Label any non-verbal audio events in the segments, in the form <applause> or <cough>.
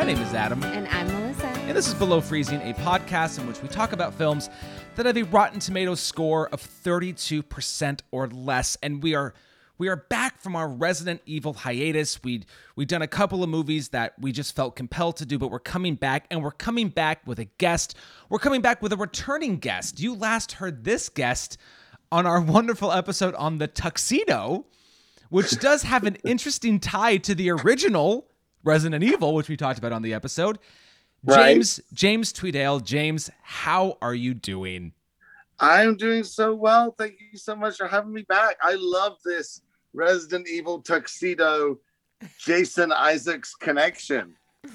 my name is Adam. And I'm Melissa. And this is Below Freezing, a podcast in which we talk about films that have a Rotten Tomatoes score of 32% or less. And we are we are back from our Resident Evil hiatus. We we've done a couple of movies that we just felt compelled to do, but we're coming back and we're coming back with a guest. We're coming back with a returning guest. You last heard this guest on our <laughs> wonderful episode on the tuxedo, which does have an interesting tie to the original Resident Evil, which we talked about on the episode. Right. James James Tweedale, James, how are you doing? I'm doing so well. Thank you so much for having me back. I love this Resident Evil tuxedo Jason Isaacs connection. <laughs>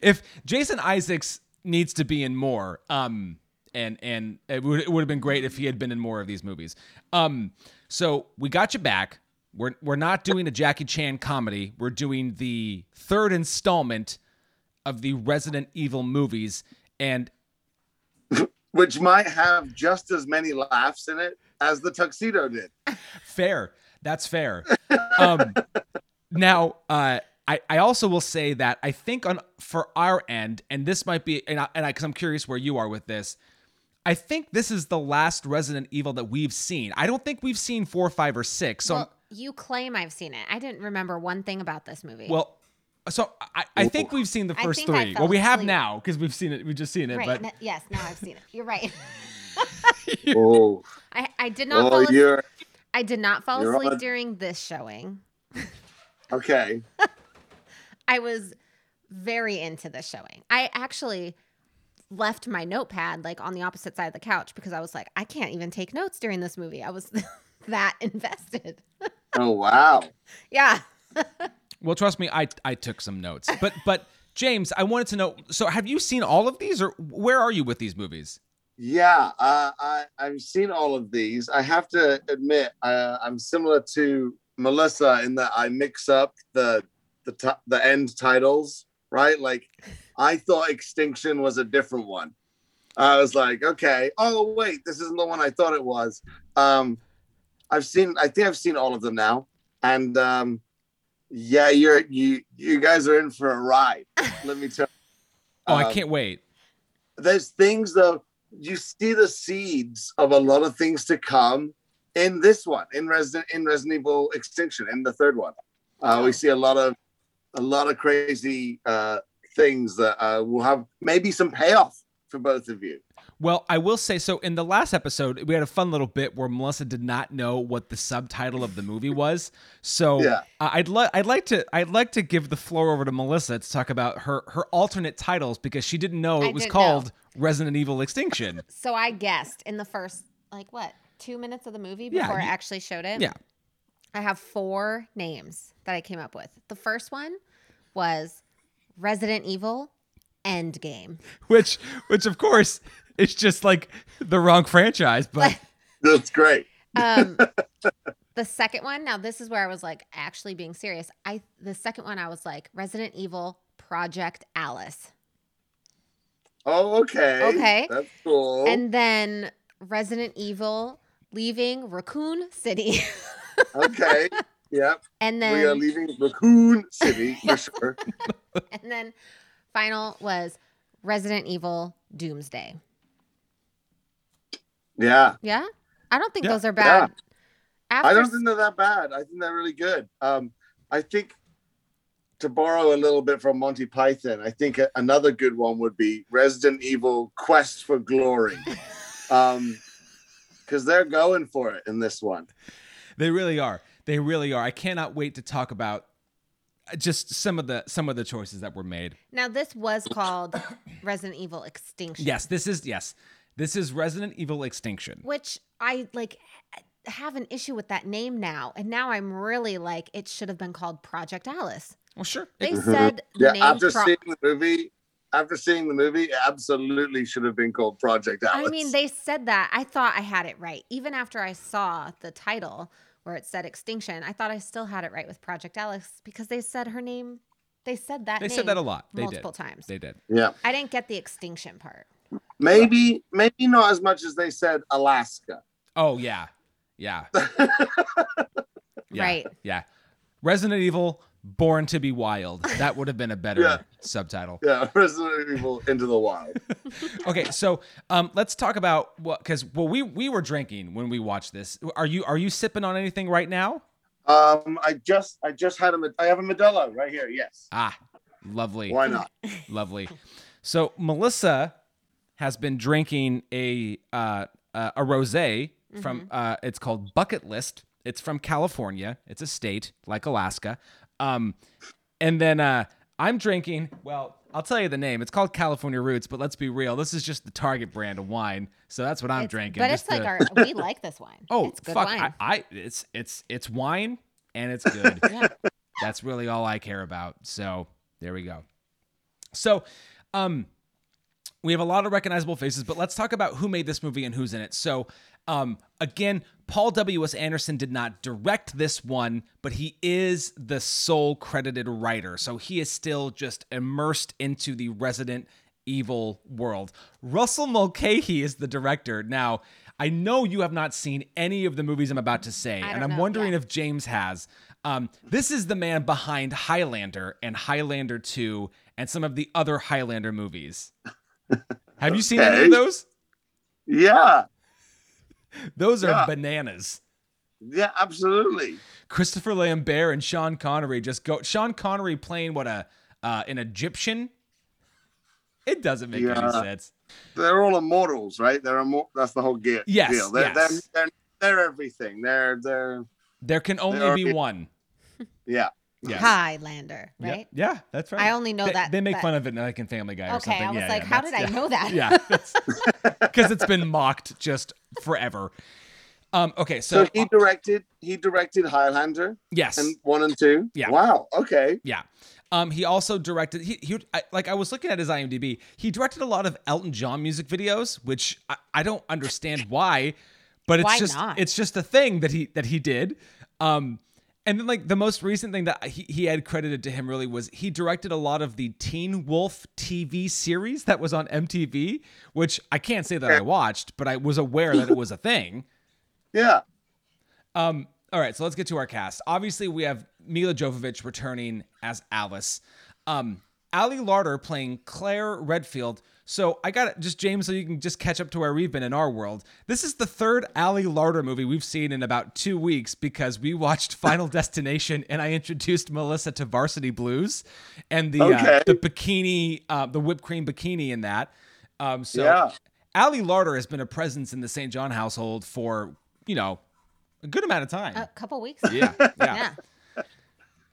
If Jason Isaacs needs to be in more, um, and and it would, it would have been great if he had been in more of these movies. Um, so we got you back. We're we're not doing a Jackie Chan comedy. We're doing the third installment of the Resident Evil movies, and <laughs> Which might have just as many laughs in it as the tuxedo did. <laughs> fair. That's fair. Um, <laughs> now, uh, I, I also will say that I think on for our end, and this might be, and I, and because I'm curious where you are with this, I think this is the last Resident Evil that we've seen. I don't think we've seen four, five, or six. So, well, you claim I've seen it. I didn't remember one thing about this movie. well, so I, I think we've seen the I first think I three. fell Well, we have asleep. now because we've seen it. We've just seen it, right. but n- yes, now I've seen it. You're right. <laughs> Oh, I, I did not oh, fall oh, asleep. you're I did not fall you're asleep on- during this showing. okay. <laughs> I was very into this showing. I actually left my notepad like on the opposite side of the couch because I was like, I can't even take notes during this movie. I was <laughs> that invested. Oh, wow. yeah. <laughs> well, trust me, I I took some notes. But but James, I wanted to know. So, have you seen all of these, or where are you with these movies? Yeah, uh, I, I've seen all of these. I have to admit, uh, I'm similar to Melissa in that I mix up the the t- the end titles. Right, like I thought Extinction was a different one. I was like, okay, oh wait, this isn't the one I thought it was. Um, I've seen, I think I've seen all of them now, and um, yeah, you're you you guys are in for a ride. <laughs> Let me tell. You. Oh, I Um, can't wait. there's things though you see the seeds of a lot of things to come in this one in resident in resident evil extinction in the third one uh, we see a lot of a lot of crazy uh things that uh, will have maybe some payoff for both of you Well, I will say so. In the last episode, we had a fun little bit where Melissa did not know what the subtitle of the movie was. So Yeah. I- I'd like I'd like to I'd like to give the floor over to Melissa to talk about her her alternate titles because she didn't know I it was didn't called Resident Evil Extinction. <laughs> So I guessed in the first, like, what, two minutes of the movie Yeah, before I actually showed it? Yeah. I have four names that I came up with. The first one was Resident Evil Endgame. Which which of course is just like the wrong franchise, but <laughs> that's great Um, <laughs> the second one, now this is where I was like actually being serious. I the second one I was like Resident Evil Project Alice. oh okay Okay. that's cool And then Resident Evil leaving Raccoon City. <laughs> okay yep and then we are leaving raccoon city for sure and then final was Resident Evil Doomsday. Yeah Yeah? I don't think Yeah. those are bad. After I don't think they're that bad. I think they're really good. Um, I think to borrow a little bit from Monty Python, I think a- another good one would be Resident Evil Quest for Glory. <laughs> Um, because they're going for it in this one. they really are. They really are. I cannot wait to talk about just some of the some of the choices that were made. now this was called <coughs> Resident Evil Extinction. Yes, this is yes. This is Resident Evil Extinction. which I like have an issue with that name now. And now I'm really like, it should have been called Project Alice. Well, sure. They It- said the Yeah, name. after Pro- seeing the movie, after seeing the movie, it absolutely should have been called Project Alice. I mean, they said that. I thought I had it right. Even after I saw the title where it said Extinction, I thought I still had it right with Project Alice because they said her name. They said that. They name said that a lot. They multiple did. times. They did. yeah, I didn't get the extinction part. Maybe maybe not as much as they said Alaska. Oh yeah, yeah, <laughs> yeah. Right. Yeah. Resident Evil Born to be Wild. That would have been a better Yeah. subtitle. Yeah, Resident Evil Into the Wild. <laughs> Okay, so um, let's talk about what because well we we were drinking when we watched this. Are you are you sipping on anything right now? Um, I just I just had a Med- I have a Modelo right here. Yes, Ah, lovely. why not? Lovely. So Melissa has been drinking a uh, uh, a rosé from uh, it's called Bucket List. It's from California. It's a state like Alaska. Um, and then uh, I'm drinking. Well, I'll tell you the name. It's called California Roots, but let's be real. This is just the Target brand of wine, so that's what I'm It's- drinking. But it's like our <laughs> we like this wine. Oh it's good fuck! wine. I, I it's it's it's wine and it's good. <laughs> yeah. That's really all I care about. So there we go. So, um, we have a lot of recognizable faces, but let's talk about who made this movie and who's in it. So, um, again, Paul W. S. Anderson did not direct this one, but he is the sole credited writer. So he is still just immersed into the Resident Evil world. Russell Mulcahy is the director. Now, I know you have not seen any of the movies I'm about to say, and I'm know wondering yet. if James has. Um, this is the man behind Highlander and Highlander 2 and some of the other Highlander movies. Have you seen any of those? Yeah, Those are Yeah. bananas. yeah, absolutely. Christopher Lambert and Sean Connery just go. Sean Connery playing what a uh, an Egyptian. It doesn't make any sense. They're all immortals, right? They're immor- That's the whole gear. Yes, deal. They're, yes. They're, they're they're everything. They're they're There can only be one. <laughs> yeah. Yes. Highlander, right? Yeah, that's right. I only know they, that- They make that- fun of it like in Family Guy or Okay, something. I was Yeah, like, yeah, how did I yeah. know that? Yeah, because <laughs> <laughs> it's been mocked just forever. Um. Okay. So, So, he directed he directed Highlander yes. and one and two. Yeah. Wow. Okay. Yeah. Um, he also directed. He, he I, like I was looking at his IMDb. He directed a lot of Elton John music videos, which I, I don't understand why, but it's Why just not? it's just a thing that he that he did. Um, and then like the most recent thing that he, he had credited to him really was he directed a lot of the Teen Wolf TV series that was on MTV, which I can't say that I watched, but I was aware that it was a <laughs> thing. Yeah. Um, all right, so let's get to our cast. Obviously, we have Milla Jovovich returning as Alice. Um, Ali Larter playing Claire Redfield. So I got it, just James, so you can just catch up to where we've been in our world. This is the third Ali Larter movie we've seen in about two weeks because we watched <laughs> Final Destination and I introduced Melissa to Varsity Blues and the uh, the bikini, uh, the whipped cream bikini in that. Um, so Yeah. Ali Larter has been a presence in the St. John household for you know a good amount of time. A couple weeks. yeah, yeah. <laughs> Yeah.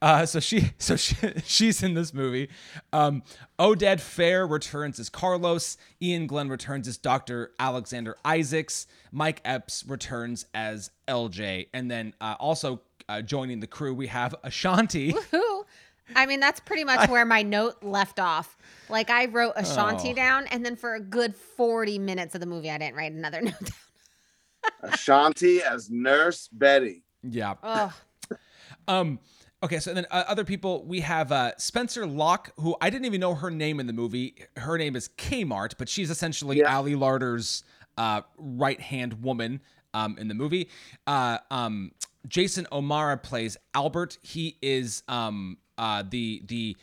Uh, so she, <laughs> so she, she's in this movie. Um, Oded Fehr returns as Carlos. Iain Glen returns as Dr. Alexander Isaacs. Mike Epps returns as LJ, and then uh, also uh, joining the crew we have Ashanti. <laughs> Who? I mean, that's pretty much where my note left off. Like I wrote Ashanti Oh. down, and then for a good forty minutes of the movie, I didn't write another <laughs> note down. Ashanti as Nurse Betty. yeah. Oh, Um. Okay, so then uh, other people we have uh, Spencer Locke, who I didn't even know her name in the movie. Her name is Kmart, but she's essentially Yeah. Ali Larter's uh, right hand woman um, in the movie. Uh, um, Jason O'Mara plays Albert. He is um, uh, the the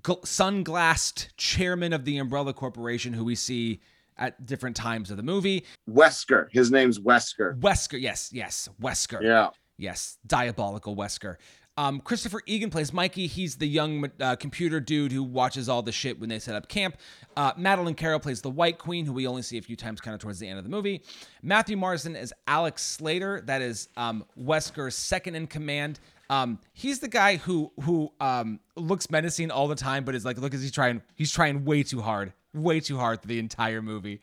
gl- sunglassed chairman of the Umbrella Corporation, who we see at different times of the movie. Wesker. His name's Wesker. Wesker, yes, yes, Wesker. Yeah. Yes, diabolical Wesker. Um, Christopher Egan plays Mikey. He's the young uh, computer dude who watches all the shit when they set up camp. Uh, Madeline Carroll plays the White Queen, who we only see a few times kind of towards the end of the movie. Matthew Marsden is Alex Slater. That is um, Wesker's second in command. Um, he's the guy who who um, looks menacing all the time, but is like, look, as he's trying, he's trying way too hard, way too hard the entire movie.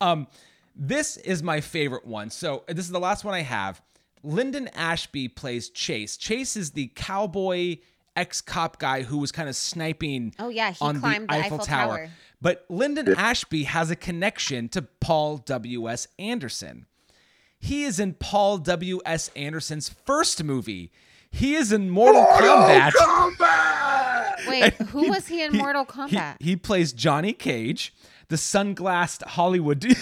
Um, this is my favorite one. So this is the last one I have. Linden Ashby plays Chase. Chase is the cowboy ex-cop guy who was kind of sniping Oh, yeah, he on climbed the the Eiffel, Eiffel Tower. Tower. But Linden Ashby has a connection to Paul W.S. Anderson. He is in Paul W.S. Anderson's first movie. He is in Mortal Kombat. Kombat! wait, who was he in He- Mortal he- Kombat? He, plays Johnny Cage, the sunglassed Hollywood. <laughs>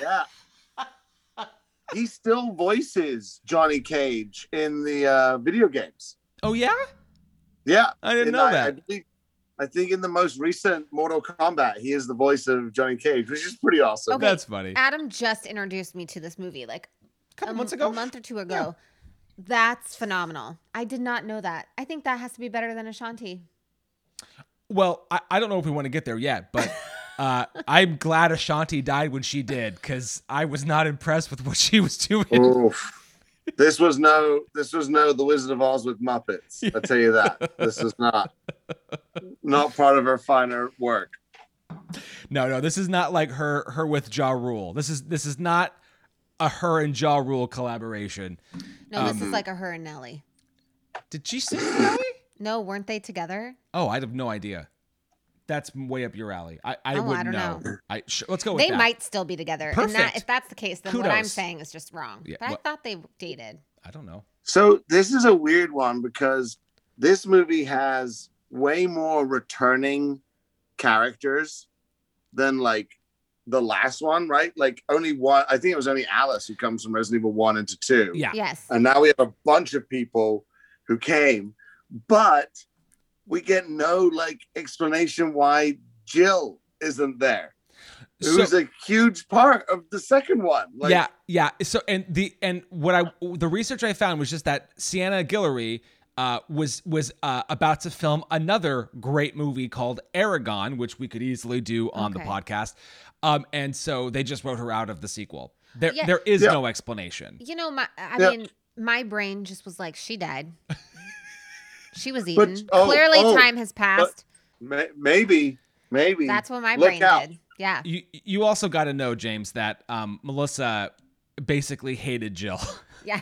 Yeah. He still voices Johnny Cage in the uh, video games. oh yeah? Yeah, I didn't And know I, that. I think, I think in the most recent Mortal Kombat, he is the voice of Johnny Cage, which is pretty awesome. Okay. That's funny. Adam just introduced me to this movie like A couple a, months ago. a month or two ago. That's phenomenal. I did not know that. I think that has to be better than Ashanti. Well, I, I don't know if we want to get there yet, but <laughs> uh, I'm glad Ashanti died when she did because I was not impressed with what she was doing. Oof. This was no, this was no The Wizard of Oz with Muppets. I tell you that. This is not, not part of her finer work. No, no, this is not like her her with Ja Rule. This is this is not a her and Ja Rule collaboration. No, this Um, is like a her and Nelly. Did she sing Nelly? No, weren't they together? Oh, I have no idea. That's way up your alley. I, I Oh, I wouldn't don't know. I sh- let's go with They that. might still be together. And that Perfect. if that's the case, then what I'm saying is just wrong. Yeah, but I thought they dated. I don't know. So this is a weird one because this movie has way more returning characters than like the last one, right? Like only one. I think it was only Alice who comes from Resident Evil one into two. Yeah. Yes. and now we have a bunch of people who came, but we get no like explanation why Jill isn't there. It So- was a huge part of the second one. Like, yeah, yeah. So and the and what I the research I found was just that Sienna Guillory uh, was was uh, about to film another great movie called Eragon, which we could easily do on the podcast. Um, and so they just wrote her out of the sequel. There Yeah. there is Yeah. no explanation. You know, my I Yeah. mean, my brain just was like, she died. She was But- eaten. oh, Clearly, oh, time has passed. may- maybe, maybe. That's what my Look brain out. did. Yeah. You you also got to know James that um, Melissa basically hated Jill. <laughs> Yeah.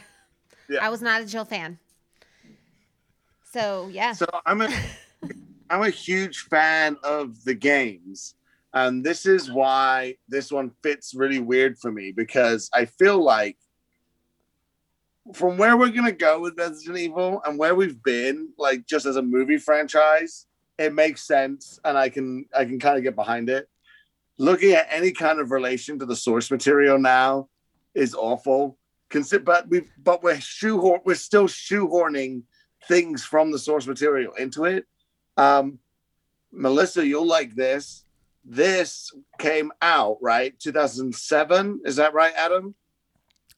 Yeah. I was not a Jill fan. So yeah. So I'm a <laughs> I'm a huge fan of the games. And this is why this one fits really weird for me because I feel like from where we're gonna go with Resident Evil and where we've been, like just as a movie franchise, it makes sense and I can I can kind of get behind it. Looking at any kind of relation to the source material now is awful. Consider, but we but we're shoehorn we're still shoehorning things from the source material into it. Um, Melissa, you'll like this. This came out right 2007. Is that right, Adam?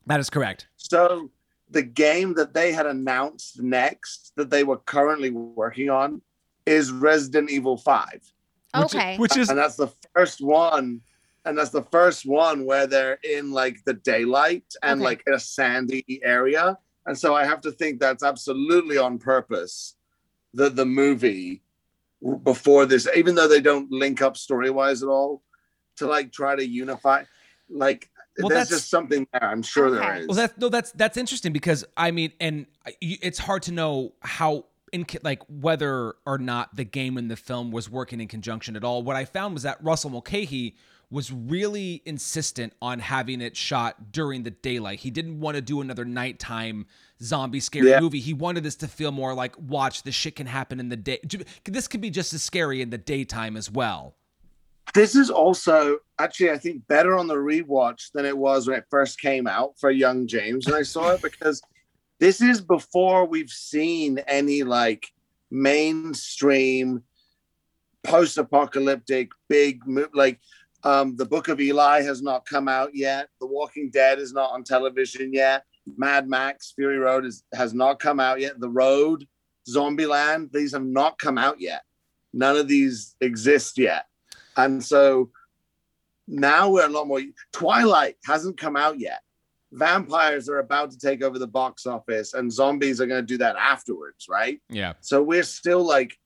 that is correct. So the game that they had announced next that they were currently working on is Resident Evil 5. Which, okay. Which is And that's the first one. And that's the first one where they're in like the daylight and Okay. like a sandy area. And so I have to think that's absolutely on purpose. that the movie before this, even though they don't link up story wise at all, to like try to unify, like Well, there's that's- just something there. I'm sure there Okay. is. Well, that's no, that's that's interesting because I mean, and it's hard to know how in like whether or not the game and the film was working in conjunction at all. What I found was that Russell Mulcahy was really insistent on having it shot during the daylight. He didn't want to do another nighttime zombie scary Yeah. movie. He wanted this to feel more like watch this shit can happen in the day. This could be just as scary in the daytime as well. This is also actually I think better on the rewatch than it was when it first came out for young James when I saw it because this is before we've seen any like mainstream post-apocalyptic big like um the book of eli has not come out yet. The walking dead is not on television yet. Mad max fury road is, has not come out yet. The road zombieland these have not come out yet. None of these exist yet and so now we're a lot more. Twilight hasn't come out yet. Vampires are about to take over the box office, and zombies are going to do that afterwards, right? Yeah. So we're still like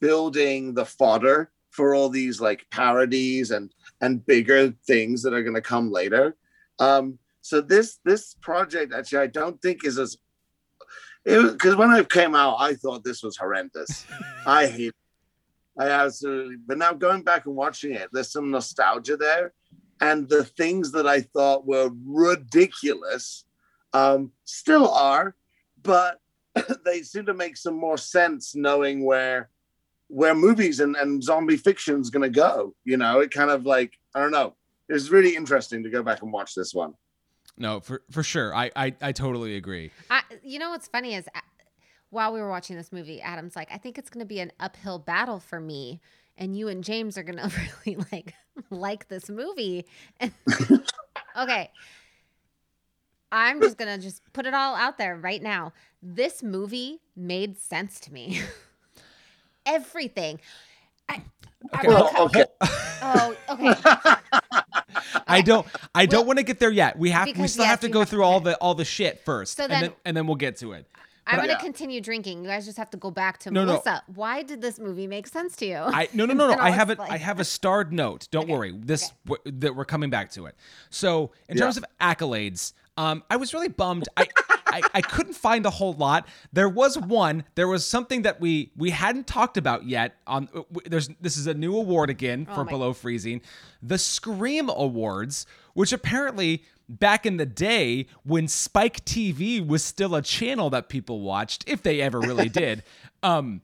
building the fodder for all these like parodies and and bigger things that are going to come later. Um, so this this project actually I don't think is as because when it came out I thought this was horrendous. <laughs> I hate I absolutely, but now going back and watching it, there's some nostalgia there. And the things that I thought were ridiculous um, still are, but <clears throat> they seem to make some more sense knowing where where movies and, and zombie fiction is going to go. You know, it kind of like, I don't know. It was really interesting to go back and watch this one. No, for for sure. I I, I totally agree. I, you know what's funny is while we were watching this movie, Adam's like, I think it's going to be an uphill battle for me. And you and James are going <laughs> to really like like this movie. <laughs> Okay. I'm just going to just put it all out there right now. This movie made sense to me. <laughs> Everything. I, Okay. Well, okay. Oh, okay. I don't I don't Well, want to get there yet. We have we still have to go have- through all the all the shit first. So and then- then and then we'll get to it. I'm But going to I- continue drinking. You guys just have to go back to No, no. Melissa. Why did this movie make sense to you? I no no <laughs> no no. I have it. I have a starred note. Don't Okay, worry. This okay. w- that we're coming back to it. So in Yeah. terms of accolades, um, I was really bummed. I, I I couldn't find a whole lot. There was one. There was something that we we hadn't talked about yet. On uh, there's this is a new award again for Oh Below Freezing, the Scream Awards, which apparently. Back in the day when Spike TV was still a channel that people watched, if they ever really <laughs> did, um,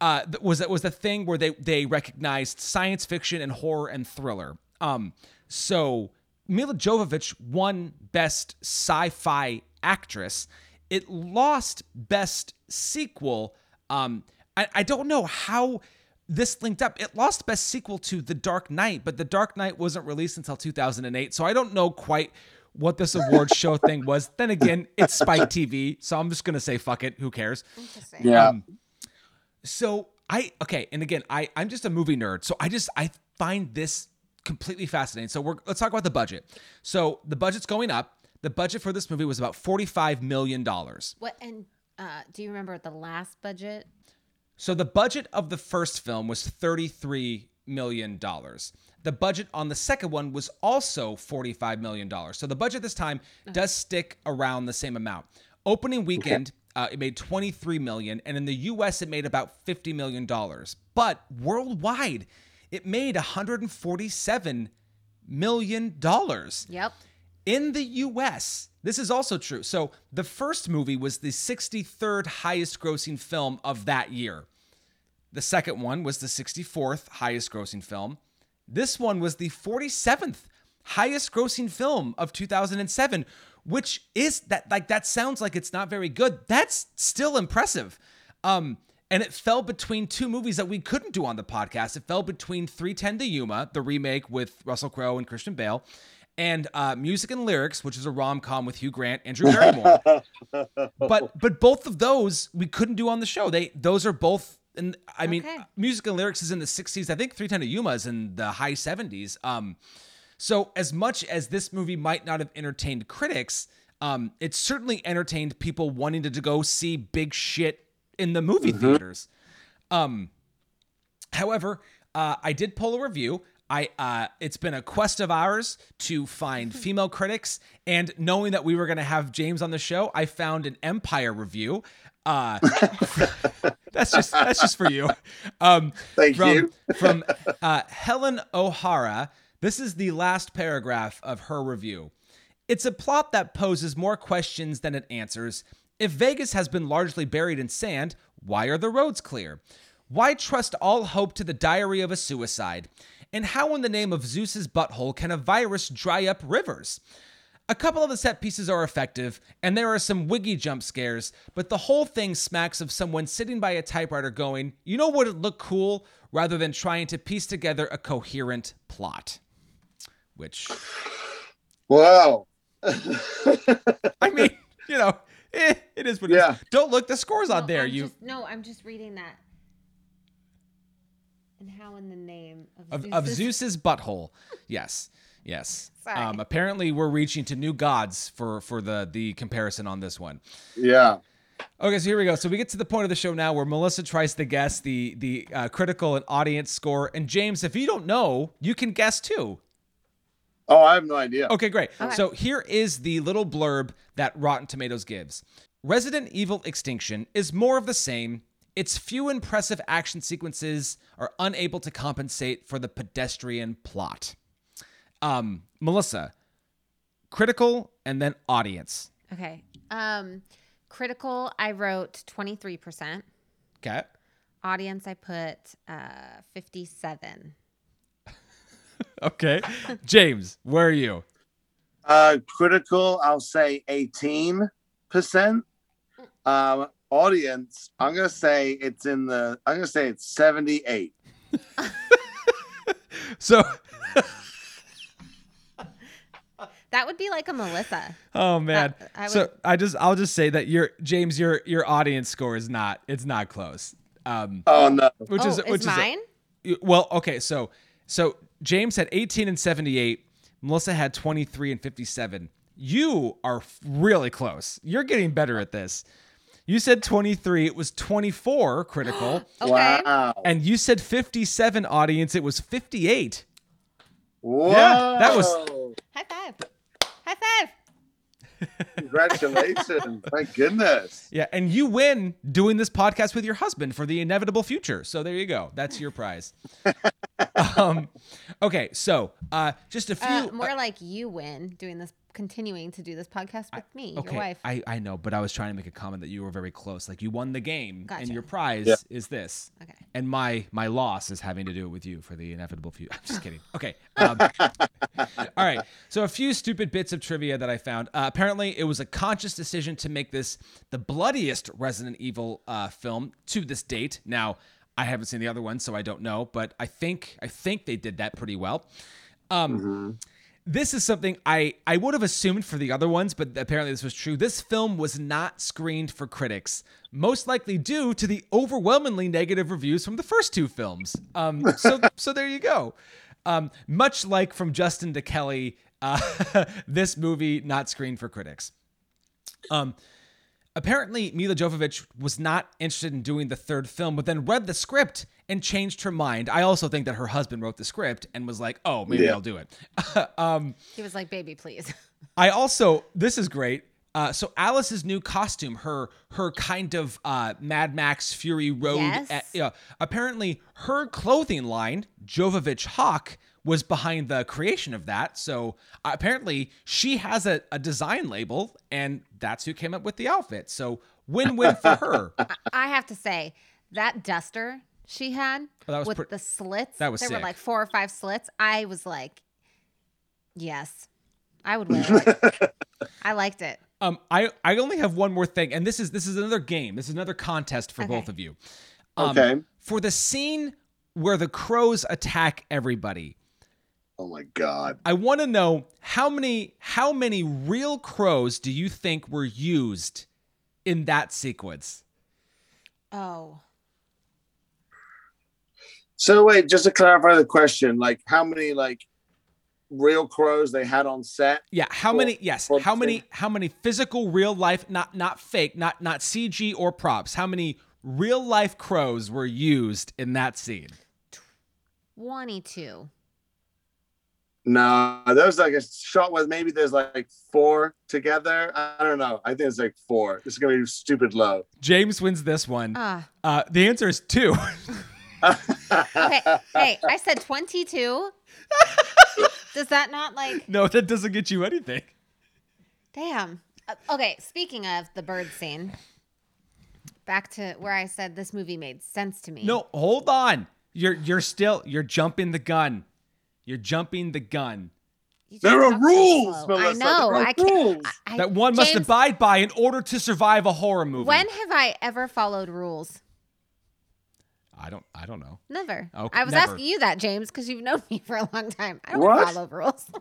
uh, was that was the thing where they they recognized science fiction and horror and thriller. Um, so Milla Jovovich won Best Sci-Fi Actress. It lost Best Sequel. Um, I, I don't know how this linked up. It lost Best Sequel to The Dark Knight, but The Dark Knight wasn't released until 2008, so I don't know quite what this award <laughs> show thing was. Then again, it's Spike TV, so I'm just gonna say fuck it. Who cares? Yeah. Um, so I okay, and again, I I'm just a movie nerd, so I just I find this completely fascinating. So we're let's talk about the budget. So the budget's going up. The budget for this movie was about forty five million dollars. What and uh, do you remember the last budget? So the budget of the first film was thirty three million dollars. The budget on the second one was also forty five million dollars. So the budget this time does stick around the same amount. Opening weekend, uh, it made twenty three million, and in the U.S. it made about fifty million dollars. But worldwide, it made one hundred and forty seven million dollars Yep. In the US. This is also true. So the first movie was the 63rd highest grossing film of that year. The second one was the 64th highest grossing film. This one was the 47th highest grossing film of 2007, which is that like that sounds like it's not very good. That's still impressive. Um and it fell between two movies that we couldn't do on the podcast. It fell between 310 to Yuma, the remake with Russell Crowe and Christian Bale, and uh, Music and Lyrics, which is a rom com with Hugh Grant, Andrew Barrymore. <laughs> but but both of those we couldn't do on the show. They those are both. And I mean, Okay. Music and Lyrics is in the 60s. I think 310 to Yuma is in the high 70s. Um, so as much as this movie might not have entertained critics, um, it certainly entertained people wanting to, to go see big shit in the movie theaters. Um, however, uh, I did pull a review. I uh, it's been a quest of ours to find female critics, and knowing that we were going to have James on the show, I found an Empire review. Uh, <laughs> that's just that's just for you. Um, Thank from, you. <laughs> from uh, Helen O'Hara. This is the last paragraph of her review. It's a plot that poses more questions than it answers. If Vegas has been largely buried in sand, why are the roads clear? Why trust all hope to the diary of a suicide? And how, in the name of Zeus's butthole, can a virus dry up rivers? A couple of the set pieces are effective, and there are some wiggy jump scares, but the whole thing smacks of someone sitting by a typewriter going, you know what would look cool, rather than trying to piece together a coherent plot. Which, Wow. <laughs> I mean, you know, eh, it is what it is. Yeah. Don't look, the score's on there. I'm you just- no, I'm just reading that. And how in the name of, of, of Zeus's- Zeus's butthole. Yes. Yes. Um, apparently we're reaching to new gods for for the the comparison on this one. yeah. Okay, so here we go. So we get to the point of the show now where Melissa tries to guess the the uh, critical and audience score. And James, if you don't know, you can guess too. Oh, I have no idea. Okay, great. Okay. So here is the little blurb that Rotten Tomatoes gives. Resident Evil Extinction is more of the same. Its few impressive action sequences are unable to compensate for the pedestrian plot. Um, Melissa, critical and then audience. Okay. Um, critical, I wrote 23%. Okay. Audience, I put uh, 57. <laughs> Okay. James, where are you? Uh, critical, I'll say 18%. Um, audience, I'm gonna say it's in the. I'm gonna say it's 78. <laughs> So, <laughs> That would be like a Melissa. oh man. Uh, I so I just I'll just say that your James your your audience score is not it's not close. Um, Oh no. which oh, is which is is a- mine? well okay so so James had 18 and 78. Melissa had 23 and 57. You are really close. You're getting better at this. You said 23. It was 24 critical. <gasps> Okay. Wow. and you said 57 audience. It was 58. Whoa. Yeah, that was- High five. High five. Congratulations. <laughs> My goodness. Yeah, and you win doing this podcast with your husband for the inevitable future. So there you go. That's your prize. <laughs> um, okay, so uh, just a few. Uh, more like you win doing this, continuing to do this podcast with me, okay, your wife. I, I know, but I was trying to make a comment that you were very close. Like you won the game, and your prize Yeah. is this. Okay. And my my loss is having to do it with you for the inevitable future. <laughs> I'm just kidding. Okay. <laughs> Um, all right. So a few stupid bits of trivia that I found. Uh, apparently, it was a conscious decision to make this the bloodiest Resident Evil uh, film to this date. Now, I haven't seen the other one, so I don't know, but I think I think they did that pretty well. Um, This is something I I would have assumed for the other ones, but apparently this was true. This film was not screened for critics, most likely due to the overwhelmingly negative reviews from the first two films. Um, <laughs> so so there you go. Um, much like from Justin to Kelly, uh, <laughs> this movie not screened for critics. Um, apparently Milla Jovovich was not interested in doing the third film, but then read the script and changed her mind. I also think that her husband wrote the script and was like, "Oh, maybe Yeah. I'll do it." <laughs> um, he was like, baby, please. <laughs> I also this is great. Uh, so Alice's new costume, her her kind of uh, Mad Max Fury Road. Yes. uh, apparently, her clothing line, Jovovich Hawk, was behind the creation of that. So uh, apparently, she has a, a design label, and that's who came up with the outfit. So win win for her. <laughs> I have to say, that duster she had Oh, that was with pre- the slits, that was there sick. were like four or five slits. I was like, yes, I would wear it. <laughs> I liked it. Um, I I only have one more thing, and this is this is another game. This is another contest for Okay. both of you. Um, Okay. For the scene where the crows attack everybody, Oh my god. I want to know how many how many real crows do you think were used in that sequence? Oh, So wait, just to clarify the question, like how many like real crows they had on set? Yeah, how For- many? Yes, how many? scene. How many physical, real life, not not fake, not not CG or props? How many real life crows were used in that scene? 22. No, there was like a shot with maybe there's like four together. I don't know. I think it's like four. This is gonna be stupid low. James wins this one. Ah, Uh, the answer is two. okay. hey, <laughs> I said 22. Does that not like, no, that doesn't get you anything. damn. Uh, okay, speaking of the bird scene, back to where I said this movie made sense to me. No, hold on. You're you're still you're jumping the gun. You're jumping the gun. There are rules, slow. I know. There are I can't. rules. I, That one must James, abide by in order to survive a horror movie. When have I ever followed rules? I don't I don't know. Never. Okay, I was never. asking you that, James, because you've known me for a long time. I don't What? follow rules. <laughs>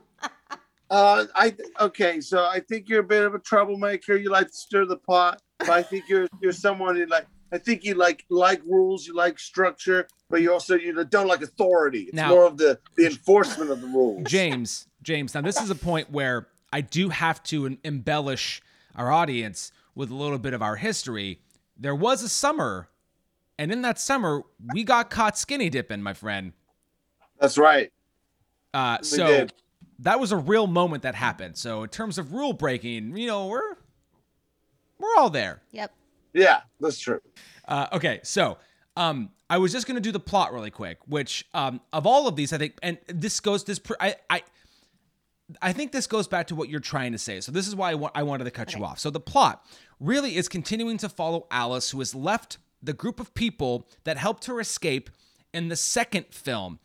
Uh, I okay. So I think you're a bit of a troublemaker. You like to stir the pot, but I think you're you're someone who like. I think you like like rules. You like structure, but you also you don't like authority. It's Now- more of the the enforcement of the rules. James, James. Now this is a point where I do have to embellish our audience with a little bit of our history. There was a summer, and in that summer we got caught skinny dipping, my friend. That's right. Uh, We so did. that was a real moment that happened. So in terms of rule breaking, you know, we're we're all there. Yep. Yeah, that's true. Uh, okay, so um, I was just gonna do the plot really quick, which um, of all of these, I think, and this goes this pr- I I. I think this goes back to what you're trying to say. So this is why I, wa- I wanted to cut you off. So the plot really is continuing to follow Alice, who has left the group of people that helped her escape in the second film,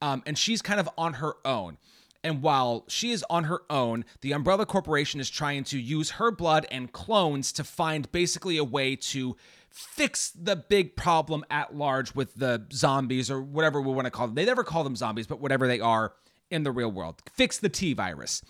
um, and she's kind of on her own. And while she is on her own, the Umbrella Corporation is trying to use her blood and clones to find basically a way to fix the big problem at large with the zombies or whatever we want to call them. They never call them zombies, but whatever they are in the real world. Fix the T virus.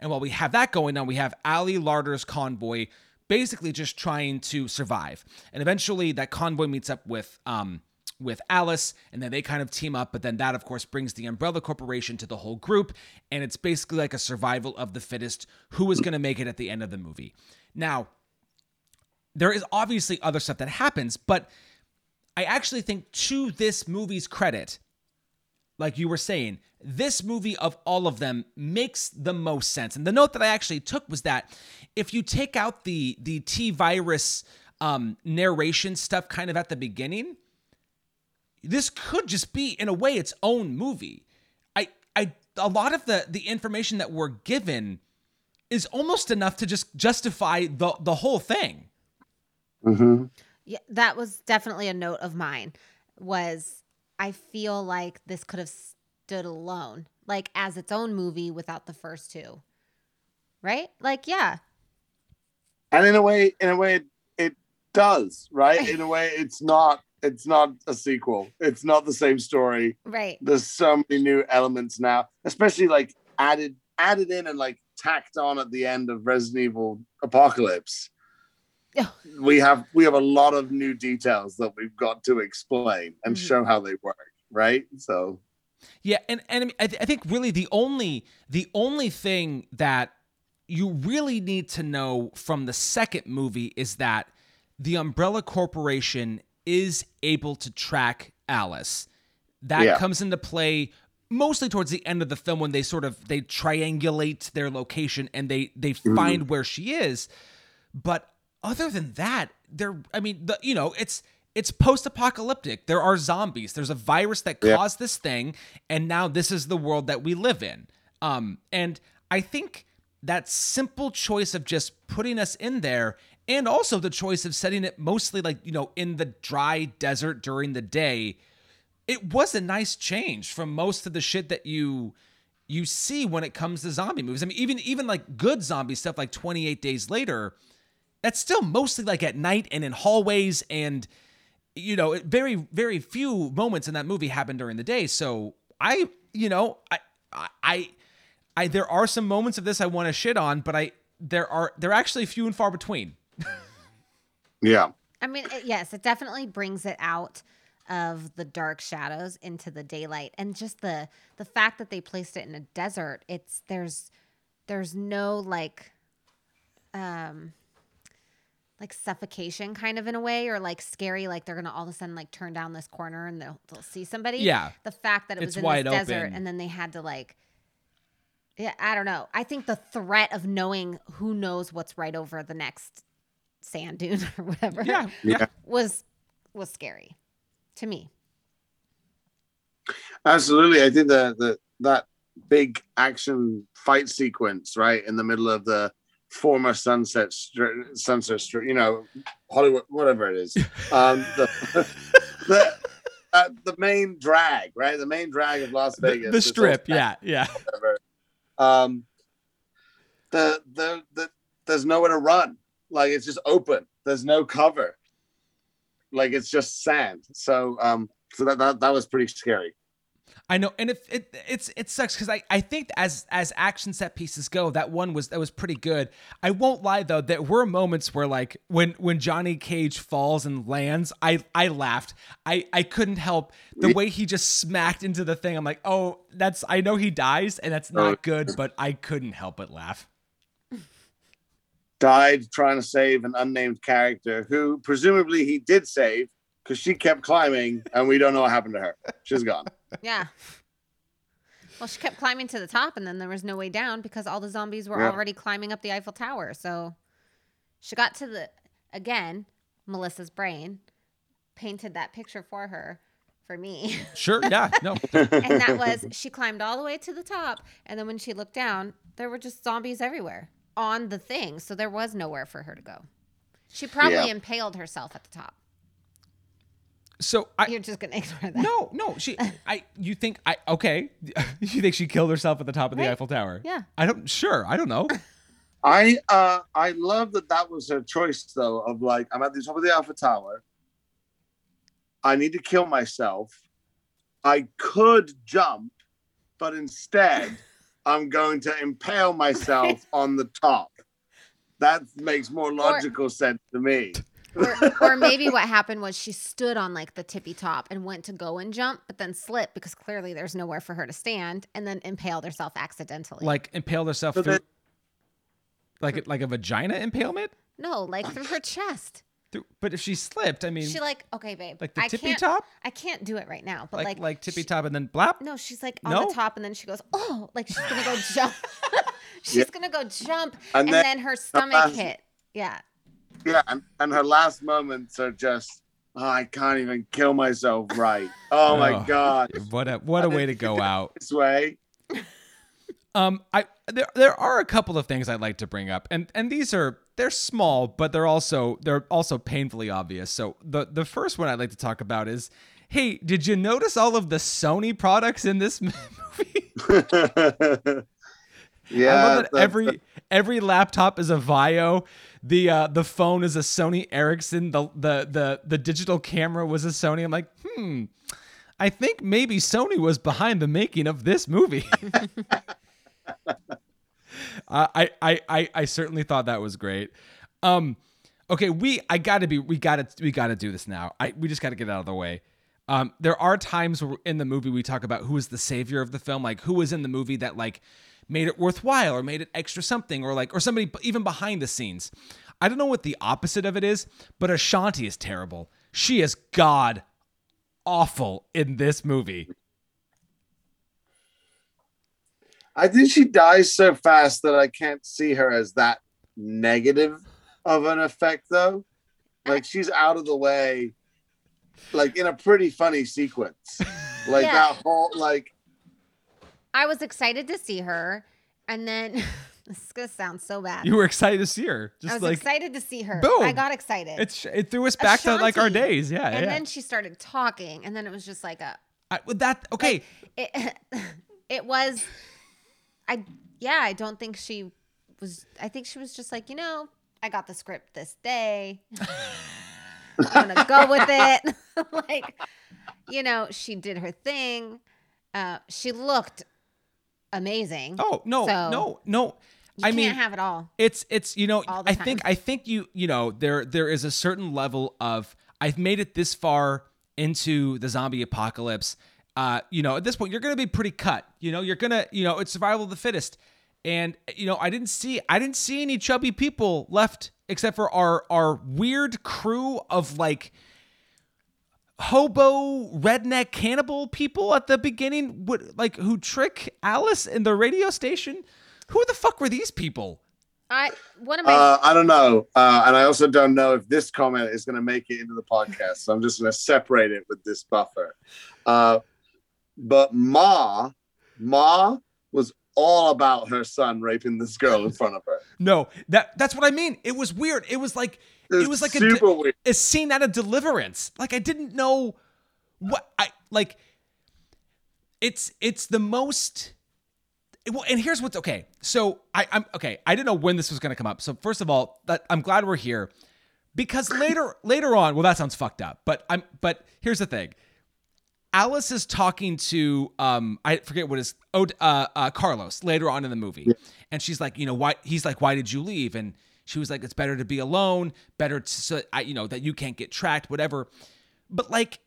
And while we have that going on, we have Ali Larter's convoy basically just trying to survive. And eventually that convoy meets up with um with Alice, and then they kind of team up. But then that, of course, brings the Umbrella Corporation to the whole group, and it's basically like a survival of the fittest who is going to make it at the end of the movie. Now, there is obviously other stuff that happens, but I actually think to this movie's credit, like you were saying, this movie of all of them makes the most sense. And the note that I actually took was that if you take out the the T virus um, narration stuff kind of at the beginning, this could just be in a way its own movie. I I a lot of the the information that we're given is almost enough to just justify the the whole thing. Mm-hmm. Yeah, that was definitely a note of mine. Was I feel like this could have stood alone, like as its own movie without the first two. Right? Like, yeah. And in a way, in a way, it, it does, right? In a way, it's not. It's not a sequel. It's not the same story. Right. There's so many new elements now, especially like added added in and like tacked on at the end of Resident Evil Apocalypse. Oh. We have we have a lot of new details that we've got to explain and Mhm. show how they work, right? So Yeah, and and I, mean, I, th- I think really the only the only thing that you really need to know from the second movie is that the Umbrella Corporation is able to track Alice. That Yeah. comes into play mostly towards the end of the film when they sort of they triangulate their location and they they find where she is. But other than that, there I mean, the you know, it's it's post-apocalyptic. There are zombies. There's a virus that Yeah. caused this thing, and now this is the world that we live in. Um, and I think that simple choice of just putting us in there, and also the choice of setting it mostly like you know in the dry desert during the day, it was a nice change from most of the shit that you you see when it comes to zombie movies. I mean, even even like good zombie stuff like 28 Days Later, that's still mostly like at night and in hallways and you know, very very few moments in that movie happen during the day. So I, you know, I I I, there are some moments of this I want to shit on, but I there are they're actually few and far between. Yeah. I mean, it, yes, it definitely brings it out of the dark shadows into the daylight, and just the the fact that they placed it in a desert. It's there's there's no like, um, like suffocation kind of in a way, or like scary, like they're gonna all of a sudden like turn down this corner and they'll they'll see somebody. Yeah. the fact that it was It's in wide this desert, open. and then they had to like. Yeah, I don't know. I think the threat of knowing who knows what's right over the next sand dune <laughs> or whatever Yeah, yeah. Yeah. was was scary to me. Absolutely. I think the the that big action fight sequence, right, in the middle of the former Sunset Stri- Sunset Strip, you know, Hollywood, whatever it is. <laughs> Um, the <laughs> the uh, the main drag, right, the main drag of Las Vegas, the this whole strip, yeah, yeah. whatever. Um, the, the the there's nowhere to run. Like it's just open. There's no cover. Like it's just sand. So um, so that that, that was pretty scary. I know, and if it it's it sucks because I I think as as action set pieces go, that one was that was pretty good. I won't lie though, there were moments where like when when Johnny Cage falls and lands, I I laughed. I I couldn't help the way he just smacked into the thing. I'm like, oh, that's I know he dies and that's Oh. not good, but I couldn't help but laugh. Died trying to save an unnamed character who presumably he did save because she kept climbing and we don't know what happened to her. She's gone. <laughs> Yeah. Well, she kept climbing to the top, and then there was no way down because all the zombies were Yeah. already climbing up the Eiffel Tower. So she got to the again. Melissa's brain painted that picture for her, for me, <laughs> Sure, yeah, no, and that was she climbed all the way to the top, and then when she looked down, there were just zombies everywhere on the thing. So there was nowhere for her to go. She probably Yeah. impaled herself at the top. So I You're just gonna <laughs> ignore that. no no she I you think I okay <laughs> you think she killed herself at the top of the Right. Eiffel Tower? Yeah. I don't sure I don't know. <laughs> I uh I love that that was her choice though of like I'm at the top of the Eiffel Tower. I need to kill myself. I could jump, but instead I'm going to impale myself <laughs> on the top. That makes more logical sense to me. or, or maybe what happened was she stood on like the tippy top and went to go and jump, but then slipped because clearly there's nowhere for her to stand, and then impaled herself accidentally. Like impaled herself But through then- like like a vagina impalement. no, like through her chest. Through, but if she slipped, I mean, She like, okay, babe, like the I tippy can't, top, I can't do it right now, but like like, like, tippy she- top, and then blap. No, she's like on No? the top, and then she goes, oh, like she's gonna go jump. <laughs> she's Yeah. gonna go jump, And and, then- then, her stomach last- hit. Yeah, Yeah, and, and her last moments are just oh, I can't even kill myself right. Oh my Oh. god. What a what a way to go out. This way. <laughs> Um, I there there are a couple of things I'd like to bring up, and and these are they're small, but they're also they're also painfully obvious. So the the first one I'd like to talk about is, hey, did you notice all of the Sony products in this <laughs> movie? <laughs> yeah. I love that the- every every laptop is a VAIO. The uh, the phone is a Sony Ericsson. The, the the the digital camera was a Sony. I'm like, hmm. I think maybe Sony was behind the making of this movie. <laughs> <laughs> I, I I I certainly thought that was great. Um, okay, we I gotta be we gotta we gotta do this now. I we just gotta get out of the way. Um, there are times in the movie we talk about who is the savior of the film, like who was in the movie that like made it worthwhile or made it extra something, or like or somebody even behind the scenes. I don't know what the opposite of it is, but Ashanti is terrible. She is god awful in this movie. I think she dies so fast that I can't see her as that negative of an effect though. Like she's out of the way, like in a pretty funny sequence. Like Yeah. that whole like I was excited to see her, and then <laughs> this is gonna sound so bad. You were excited to see her, I just was like excited to see her. Boom. I got excited. it's it threw us back to like our days. Yeah, and yeah. then she started talking, and then it was just like a I, with that okay. it. <laughs> It was, I yeah. I don't think she was. I think she was just like you know. I got the script this day. I'm gonna go with it. <laughs> like, you know, she did her thing. Uh, she looked amazing. Oh no, So- no, no. you I can't mean, have it all. it's it's you know I think. I think you you know there there is a certain level of I've made it this far into the zombie apocalypse. Uh, you know, at this point you're gonna be pretty cut. You know, you're gonna you know it's survival of the fittest. And you know, I didn't see I didn't see any chubby people left except for our our weird crew of like hobo redneck cannibal people at the beginning would like who trick Alice in the radio station. Who the fuck were these people? I one of my uh, I don't know. Uh, and I also don't know if this comment is gonna make it into the podcast. So I'm just gonna separate it with this buffer. Uh, but Ma, Ma was all about her son raping this girl in front of her. No, that that's what I mean. It was weird. It was like it was like a, weird. a scene out of Deliverance. Like I didn't know what I like. It's it's the most. Well, and here's what's okay. So I, I'm okay. I didn't know when this was going to come up. So first of all, that I'm glad we're here because later later on. Well, that sounds fucked up. But I'm. But here's the thing. Alice is talking to um I forget what his oh uh, uh Carlos later on in the movie, and she's like, you know, why? He's like, why did you leave? And she was like, it's better to be alone, better to so I, you know that you can't get tracked, whatever. But like,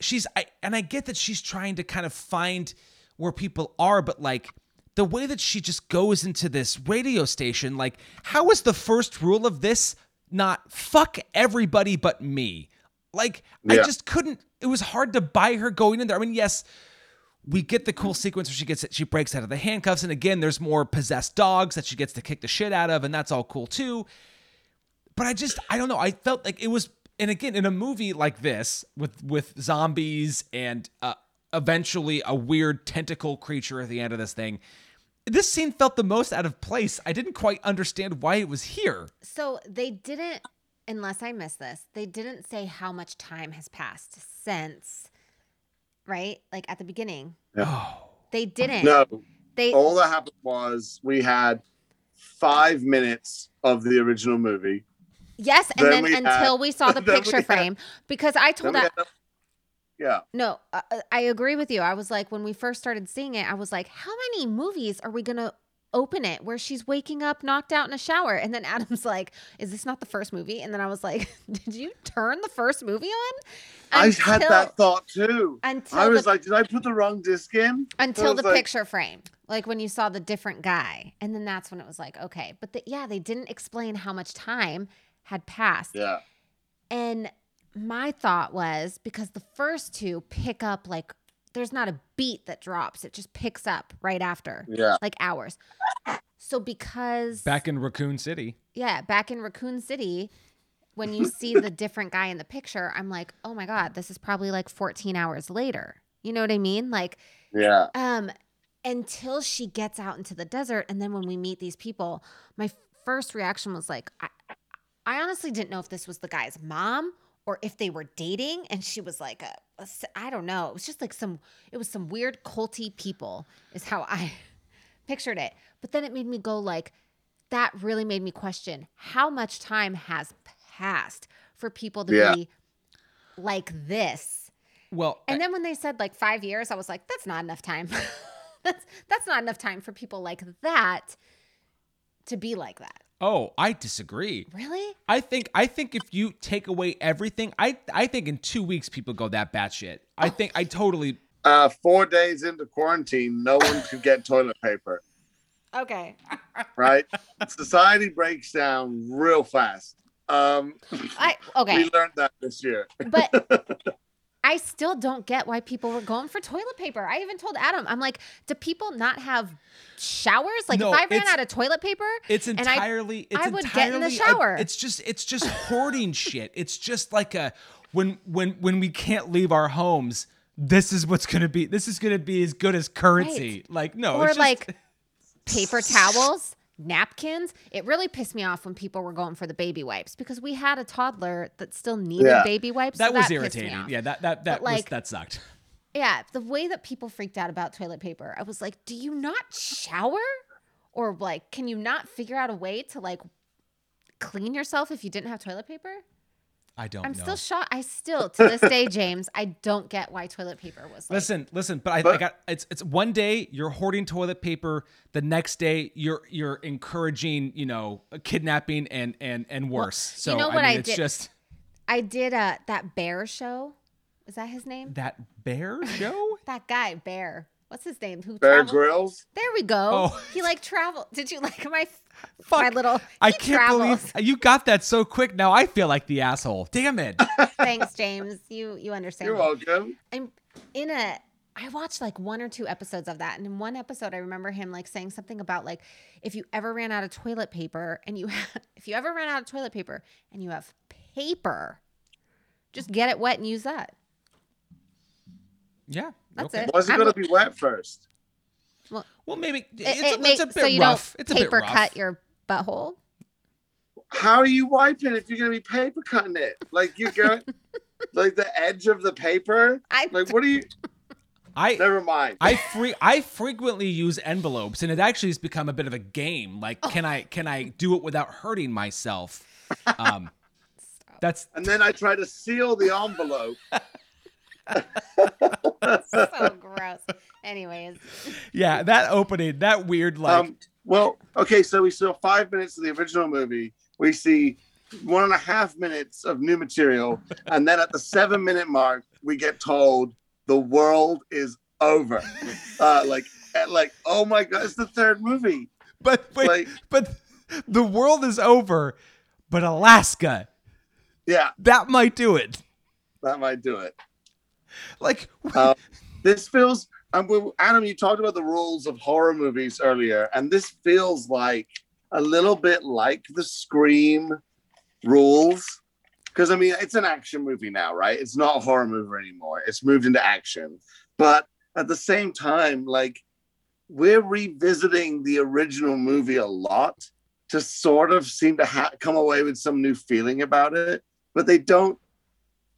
she's I and I get that she's trying to kind of find where people are, but like the way that she just goes into this radio station, like, how is the first rule of this not fuck everybody but me? Like, I just couldn't. It was hard to buy her going in there. I mean, yes, we get the cool sequence where she gets it, she breaks out of the handcuffs, and again, there's more possessed dogs that she gets to kick the shit out of, and that's all cool too. But I just I don't know. I felt like it was, and again, in a movie like this with with zombies and uh, eventually a weird tentacle creature at the end of this thing. This scene felt the most out of place. I didn't quite understand why it was here. so they didn't unless I missed this, they didn't say how much time has passed since, right? Like at the beginning, Oh. they didn't. No, they all that happened was we had five minutes of the original movie. yes, and Then then, we had- until we saw <laughs> the then we picture had- frame, because I told that had- yeah, no, uh, uh, I agree with you. I was like, when we first started seeing it, I was like, how many movies are we gonna open it where she's waking up knocked out in a shower? And then Adam's <laughs> like, is this not the first movie? And then I was like, <laughs> did you turn the first movie on? I had that thought too. until I was the, like, did I put the wrong disc in? until the like- picture frame, like when you saw the different guy, and then that's when it was like, okay. But the, yeah, they didn't explain how much time had passed. Yeah, And my thought was because the first two pick up like there's not a beat that drops, it just picks up right after, yeah. like hours. So because Back in Raccoon City. yeah, back in Raccoon City, when you see the <laughs> different guy in the picture, I'm like, oh my god, this is probably like 14 hours later. You know what I mean? Like, Yeah. um, until she gets out into the desert, and then when we meet these people, my first reaction was like, I, I honestly didn't know if this was the guy's mom or if they were dating, and she was like a, a s- I don't know. It was just like some, it was some weird culty people, is how I <laughs> pictured it. But then it made me go like, that really made me question how much time has passed for people to Yeah. be like this. Well, And then when they said like five years, I was like, that's not enough time. <laughs> that's that's not enough time for people like that to be like that. Oh, I disagree. Really? I think I think if you take away everything, I I think in two weeks people go that batshit. I think I totally Uh, four days into quarantine, no one could get <laughs> toilet paper. Okay. Right? Society breaks down real fast. Um, I okay. <laughs> we learned that this year. but <laughs> I still don't get why people were going for toilet paper. I even told Adam, I'm like, do people not have showers? Like No, if I ran out of toilet paper, It's And I- entirely. it's I would get in the entirely a- shower. it's just. It's just hoarding shit. It's just like a when when when we can't leave our homes. This is what's gonna be. This is gonna be as good as currency. Like no, or it's just, like paper towels, napkins. It really pissed me off when people were going for the baby wipes because we had a toddler that still needed Yeah. baby wipes. so that was pissed me irritating. Yeah, that that that But, was like- that sucked. Yeah, the way that people freaked out about toilet paper, I was like, do you not shower? Or like, can you not figure out a way to like clean yourself if you didn't have toilet paper? I don't I'm know. still shocked. I still, to this day, James, I don't get why toilet paper was like. Listen, listen, but I, I got it's it's one day you're hoarding toilet paper, the next day you're you're encouraging, you know, kidnapping and and and worse. so you know I what mean I it's did- just I did uh, that bear show. Is that his name? that bear <laughs> show? That guy, Bear. What's his name? Who Bear traveled- Grylls. There we go. Oh. He like travel. Did you like my <laughs> Fuck. my little? I can't travels. believe <laughs> you got that so quick. Now I feel like the asshole. Damn it. <laughs> Thanks, James. You you understand. You're me. welcome. I'm in a I watched like one or two episodes of that and in one episode I remember him like saying something about like if you ever ran out of toilet paper and you have, if you ever ran out of toilet paper and you have paper just get it wet and use that. Yeah. That's okay. it. Why's it gonna be wet first? Well, well maybe It, it's, it a, makes it's a bit so you rough. don't It's a bit paper rough. cut your butthole. How are you wiping if you're gonna be paper cutting it? Like you go, <laughs> like the edge of the paper. I Like what are you? I Never mind. I free I frequently use envelopes, and it actually has become a bit of a game. Like, Oh. can I can I do it without hurting myself? Um, <laughs> that's and then I try to seal the envelope. <laughs> so <laughs> gross. Anyways, yeah. That opening, that weird like. um, well, okay, so we saw five minutes of the original movie. We see one and a half minutes of new material, and then at the seven minute mark, we get told the world is over. Uh, like, like, oh my god, it's the third movie. but wait, like- but the world is over. But Alaska, Yeah, that might do it. that might do it. Like, <laughs> Uh, this feels. Um, Adam, you talked about the rules of horror movies earlier, and this feels like a little bit like the Scream rules. Because I mean, it's an action movie now, right? It's not a horror movie anymore. It's moved into action, but at the same time, like we're revisiting the original movie a lot to sort of seem to ha- come away with some new feeling about it, but they don't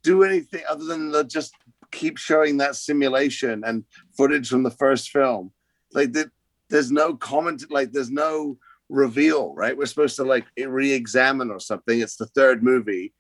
do anything other than just keep showing that simulation and footage from the first film. Like the, there's no comment, like there's no reveal, right? We're supposed to like re-examine or something. It's the third movie,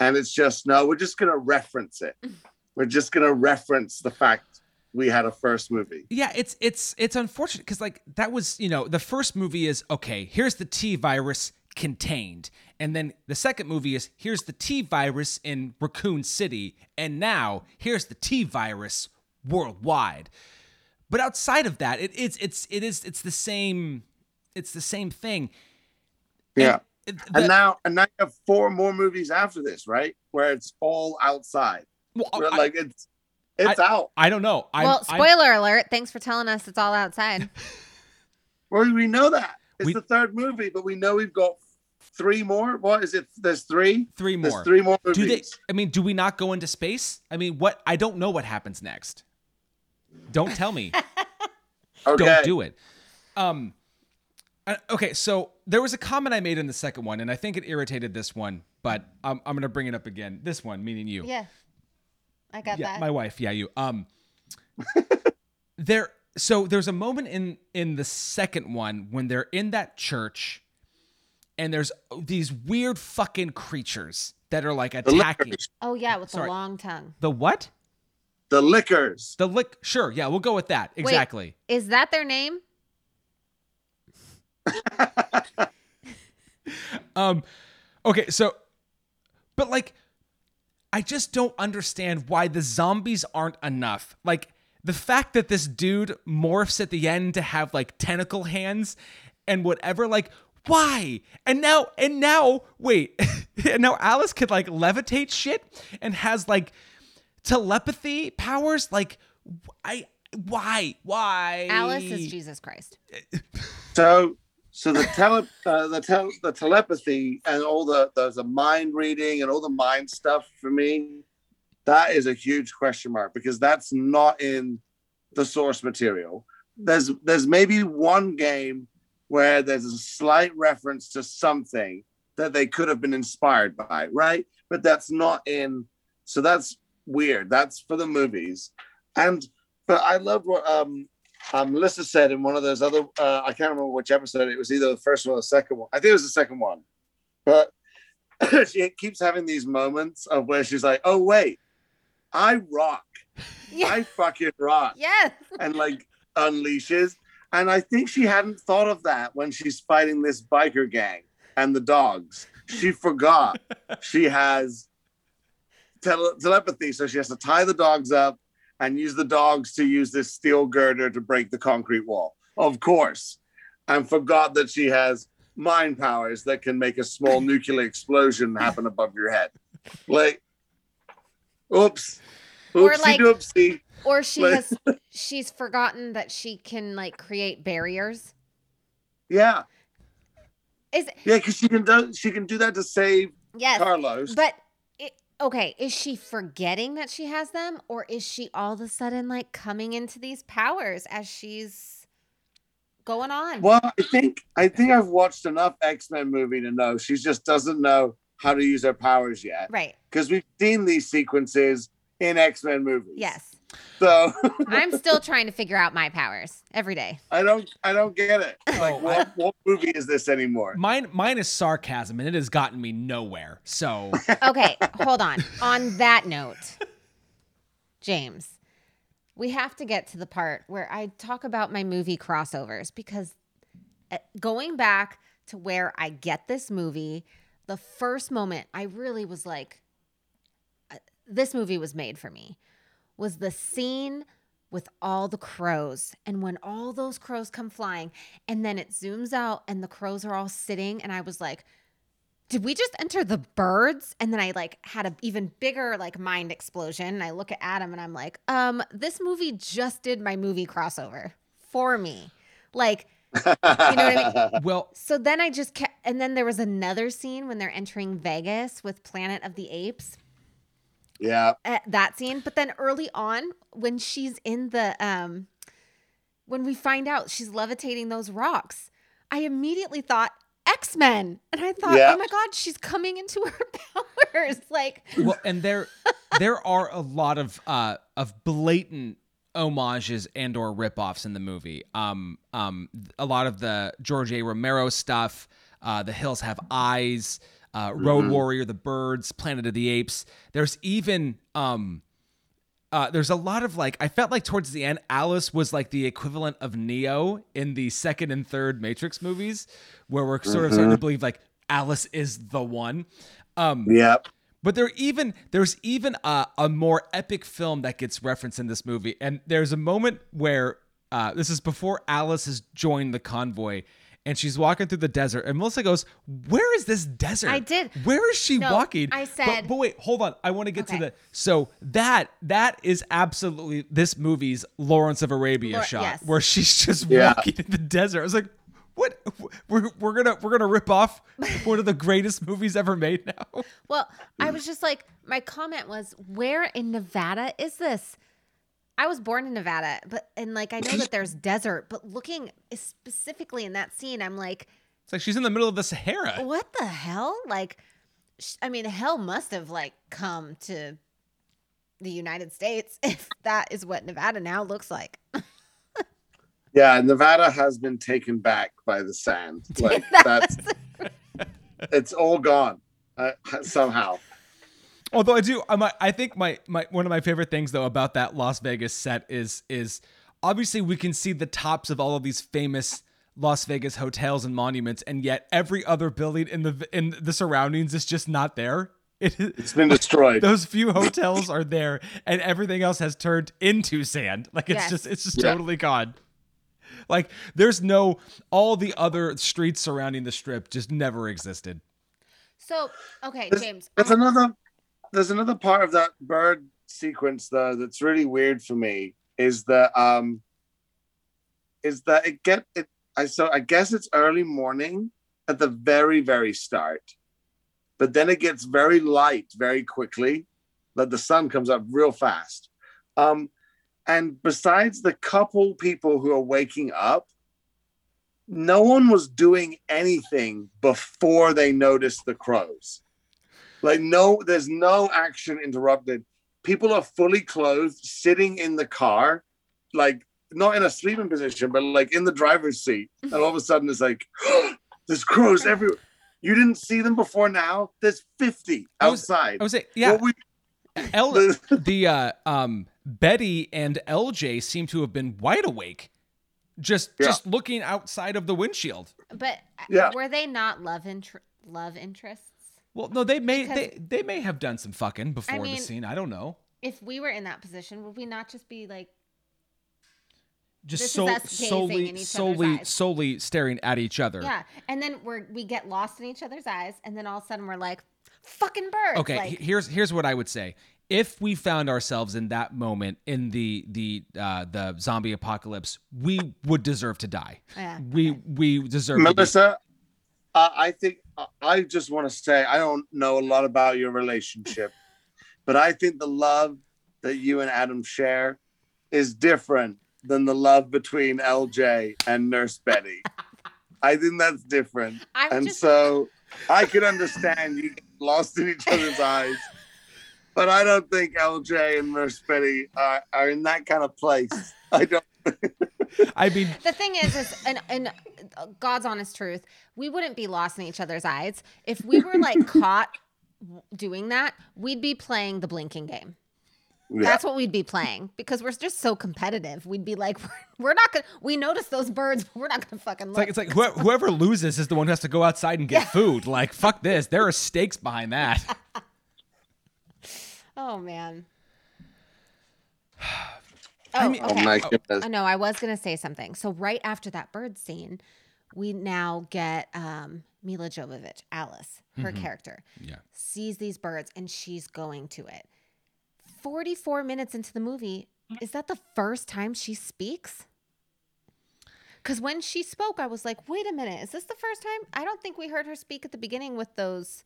and it's just no, we're just gonna reference it. <laughs> We're just gonna reference the fact we had a first movie. Yeah, it's it's it's unfortunate because like that was you know the first movie is okay. Here's the T virus contained, and then the second movie is here's the T virus in Raccoon City, and now here's the T virus worldwide. But outside of that, it, it's it's it is it's the same it's the same thing. Yeah. And, And now, and now you have four more movies after this, right? Where it's all outside. well, Where, I, like it's it's out. I don't know. I'm, well, I'm- spoiler alert. Thanks for telling us it's all outside. <laughs> Well, we know that it's We- the third movie, but we know we've got three more. What is it? There's three. three There's more. three more movies. Do they? I mean, do we not go into space? I mean, what? I don't know what happens next. Don't tell me. <laughs> okay. Don't do it. Um. uh, okay, so there was a comment I made in the second one, and I think it irritated this one, but I'm I'm gonna bring it up again. This one, meaning you. yeah. I got yeah, that. my wife. Yeah, you. Um. <laughs> there. So there's a moment in in the second one when they're in that church, and there's these weird fucking creatures that are like attacking. oh, yeah, with Sorry. the long tongue. The what? The Lickers. The lick. Sure. Yeah, we'll go with that. Exactly. Is that their name? <laughs> Um. Okay. So, but like, I just don't understand why the zombies aren't enough. Like the fact that this dude morphs at the end to have like tentacle hands and whatever. Like why? And now and now wait. <laughs> and now Alice could like levitate shit and has like telepathy powers. Like I. Why? Why? Alice is Jesus Christ. So, so the tele, uh, the tel- the telepathy and all the the, the mind reading and all the mind stuff for me, that is a huge question mark because that's not in the source material. There's there's maybe one game where there's a slight reference to something that they could have been inspired by, right? But that's not in. So that's weird. That's for the movies, and but I love what um um, Melissa said in one of those other, uh, I can't remember which episode, it was either the first one or the second one. I think it was the second one. But <clears throat> she keeps having these moments of where she's like, oh, wait, I rock. <laughs> Yeah. I fucking rock. yes. And like unleashes. And I think she hadn't thought of that when she's fighting this biker gang and the dogs. She forgot <laughs> she has tele- telepathy. So she has to tie the dogs up and use the dogs to use this steel girder to break the concrete wall. Of course. And forgot that she has mind powers that can make a small <laughs> nuclear explosion happen above your head. Like, oops. Or Oopsie like- doopsie. Or she Like- has <laughs> she's forgotten that she can like create barriers. Yeah. Is Yeah, because she can do she can do that to save yes. Carlos. But it, okay, is she forgetting that she has them or is she all of a sudden like coming into these powers as she's going on? well, I think I think I've watched enough X Men movie to know she just doesn't know how to use her powers yet. Right. Because we've seen these sequences in X Men movies. Yes. So <laughs> I'm still <laughs> trying to figure out my powers every day. I don't I don't get it. Like Oh, what, what movie is this anymore? Mine, mine is sarcasm, and it has gotten me nowhere. So <laughs> Okay, hold on. On that note, James, we have to get to the part where I talk about my movie crossovers because uh, going back to where I get this movie, the first moment I really was like, this movie was made for me, was the scene with all the crows. And when all those crows come flying, and then it zooms out and the crows are all sitting, and I was like, did we just enter the birds and then i like had an even bigger like mind explosion and i look at adam and i'm like um this movie just did my movie crossover for me like you know what I mean? <laughs> well, so then i just kept and then there was another scene when they're entering vegas with planet of the apes yeah. uh, that scene but then early on when she's in the um when we find out she's levitating those rocks i immediately thought X Men, and I thought, Yeah. oh my god, she's coming into her <laughs> powers. Like, well, and there there are a lot of uh of blatant homages and or ripoffs in the movie. Um um a lot of the George A. Romero stuff, uh The Hills Have Eyes, uh Road Warrior, The Birds, Planet of the Apes. There's even um uh, there's a lot of like I felt like towards the end Alice was like the equivalent of Neo in the second and third Matrix movies, where we're sort of starting to believe like Alice is the one. Um, Yep. but there even there's even a, a more epic film that gets referenced in this movie, and there's a moment where uh, this is before Alice has joined the convoy, and she's walking through the desert, and Melissa goes, "Where is this desert? I did. Where is she No, walking?" I said- but, wait, hold on. I want to get Okay. to the so that that is absolutely this movie's Lawrence of Arabia Lor- shot, yes. where she's just Yeah. walking in the desert. I was like. What we're, we're gonna we're gonna rip off <laughs> one of the greatest movies ever made now. well, I was just like, my comment was, where in Nevada is this? I was born in Nevada, but and like I know that there's <laughs> desert, but looking specifically in that scene, I'm like, It's like she's in the middle of the Sahara. what the hell? Like, sh- I mean, hell must have like come to the United States <laughs> if that is what Nevada now looks like. <laughs> Yeah, Nevada has been taken back by the sand. Like that's it's all gone uh, somehow. Although I do, I might, I think my my one of my favorite things though about that Las Vegas set is is obviously we can see the tops of all of these famous Las Vegas hotels and monuments, and yet every other building in the in the surroundings is just not there. It is, It's been destroyed. <laughs> those few hotels are there, and everything else has turned into sand. Like it's Yes. just it's just Yeah. totally gone. Like there's no all the other streets surrounding the strip just never existed. So, okay, James. There's I'm- another there's another part of that bird sequence though that's really weird for me is that um is that it get it I so I guess it's early morning at the very very start. But then it gets very light very quickly. that the sun comes up real fast. Um and besides the couple people who are waking up no one was doing anything before they noticed the crows. Like no, there's no action interrupted. People are fully clothed, sitting in the car, like not in a sleeping position, but like in the driver's seat. And all of a sudden, it's like <gasps> there's crows everywhere. You didn't see them before now. There's 50 I was- outside. I was like, yeah, What we- <laughs> L- <laughs> the uh, um, Betty and LJ seem to have been wide awake, just Yeah. just looking outside of the windshield. but uh, Yeah. were they not love inter- love interests? Well, no, they may Because- they they may have done some fucking before mean- the scene. I don't know. If we were in that position, would we not just be like, Just so, solely in each other's solely eyes. solely staring at each other. yeah? And then we're we get lost in each other's eyes, and then all of a sudden we're like, fucking birds. Okay, like, here's here's what I would say. If we found ourselves in that moment in the the uh, the zombie apocalypse, we would deserve to die. Yeah, We we deserve. to be- Melissa, uh, I think I just want to say I don't know a lot about your relationship, <laughs> but I think the love that you and Adam share is different than the love between LJ and Nurse Betty. I think that's different, <laughs> I'm and just so I can understand you get lost in each other's eyes. But I don't think LJ and Nurse Betty are, are in that kind of place. I don't. I mean, the thing is, is and and God's honest truth, we wouldn't be lost in each other's eyes if we were like <laughs> caught doing that. We'd be playing the blinking game. Yeah. That's what we'd be playing because we're just so competitive. We'd be like, we're, not gonna. We notice those birds, but we're not gonna fucking It's like it's like whoever, whoever loses is the one who has to go outside and get food. Like fuck this. There are stakes behind that. <laughs> oh man. <sighs> <sighs> <sighs> I Oh, mean- Oh okay. my goodness. I know. I was gonna say something. So right after that bird scene, we now get um, Milla Jovovich, Alice, her Mhm. character, Yeah. sees these birds and she's going to it. Forty-four minutes into the movie, is that the first time she speaks? Because when she spoke, I was like, "Wait a minute, is this the first time?" I don't think we heard her speak at the beginning with those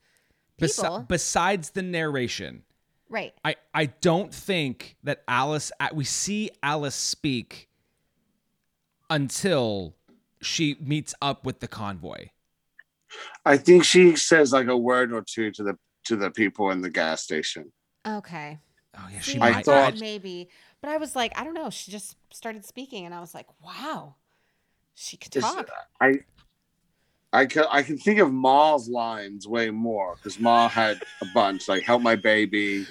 Besi- people. besides the narration, right. I I don't think that Alice we see Alice speak until she meets up with the convoy. I think she says like a word or two to the to the people in the gas station. Okay. Oh yeah, she I I thought- thought maybe, but I was like, I don't know. She just started speaking, and I was like, wow, she could It's- talk. I I can I can think of Ma's lines way more because Ma had a bunch like "Help my baby,"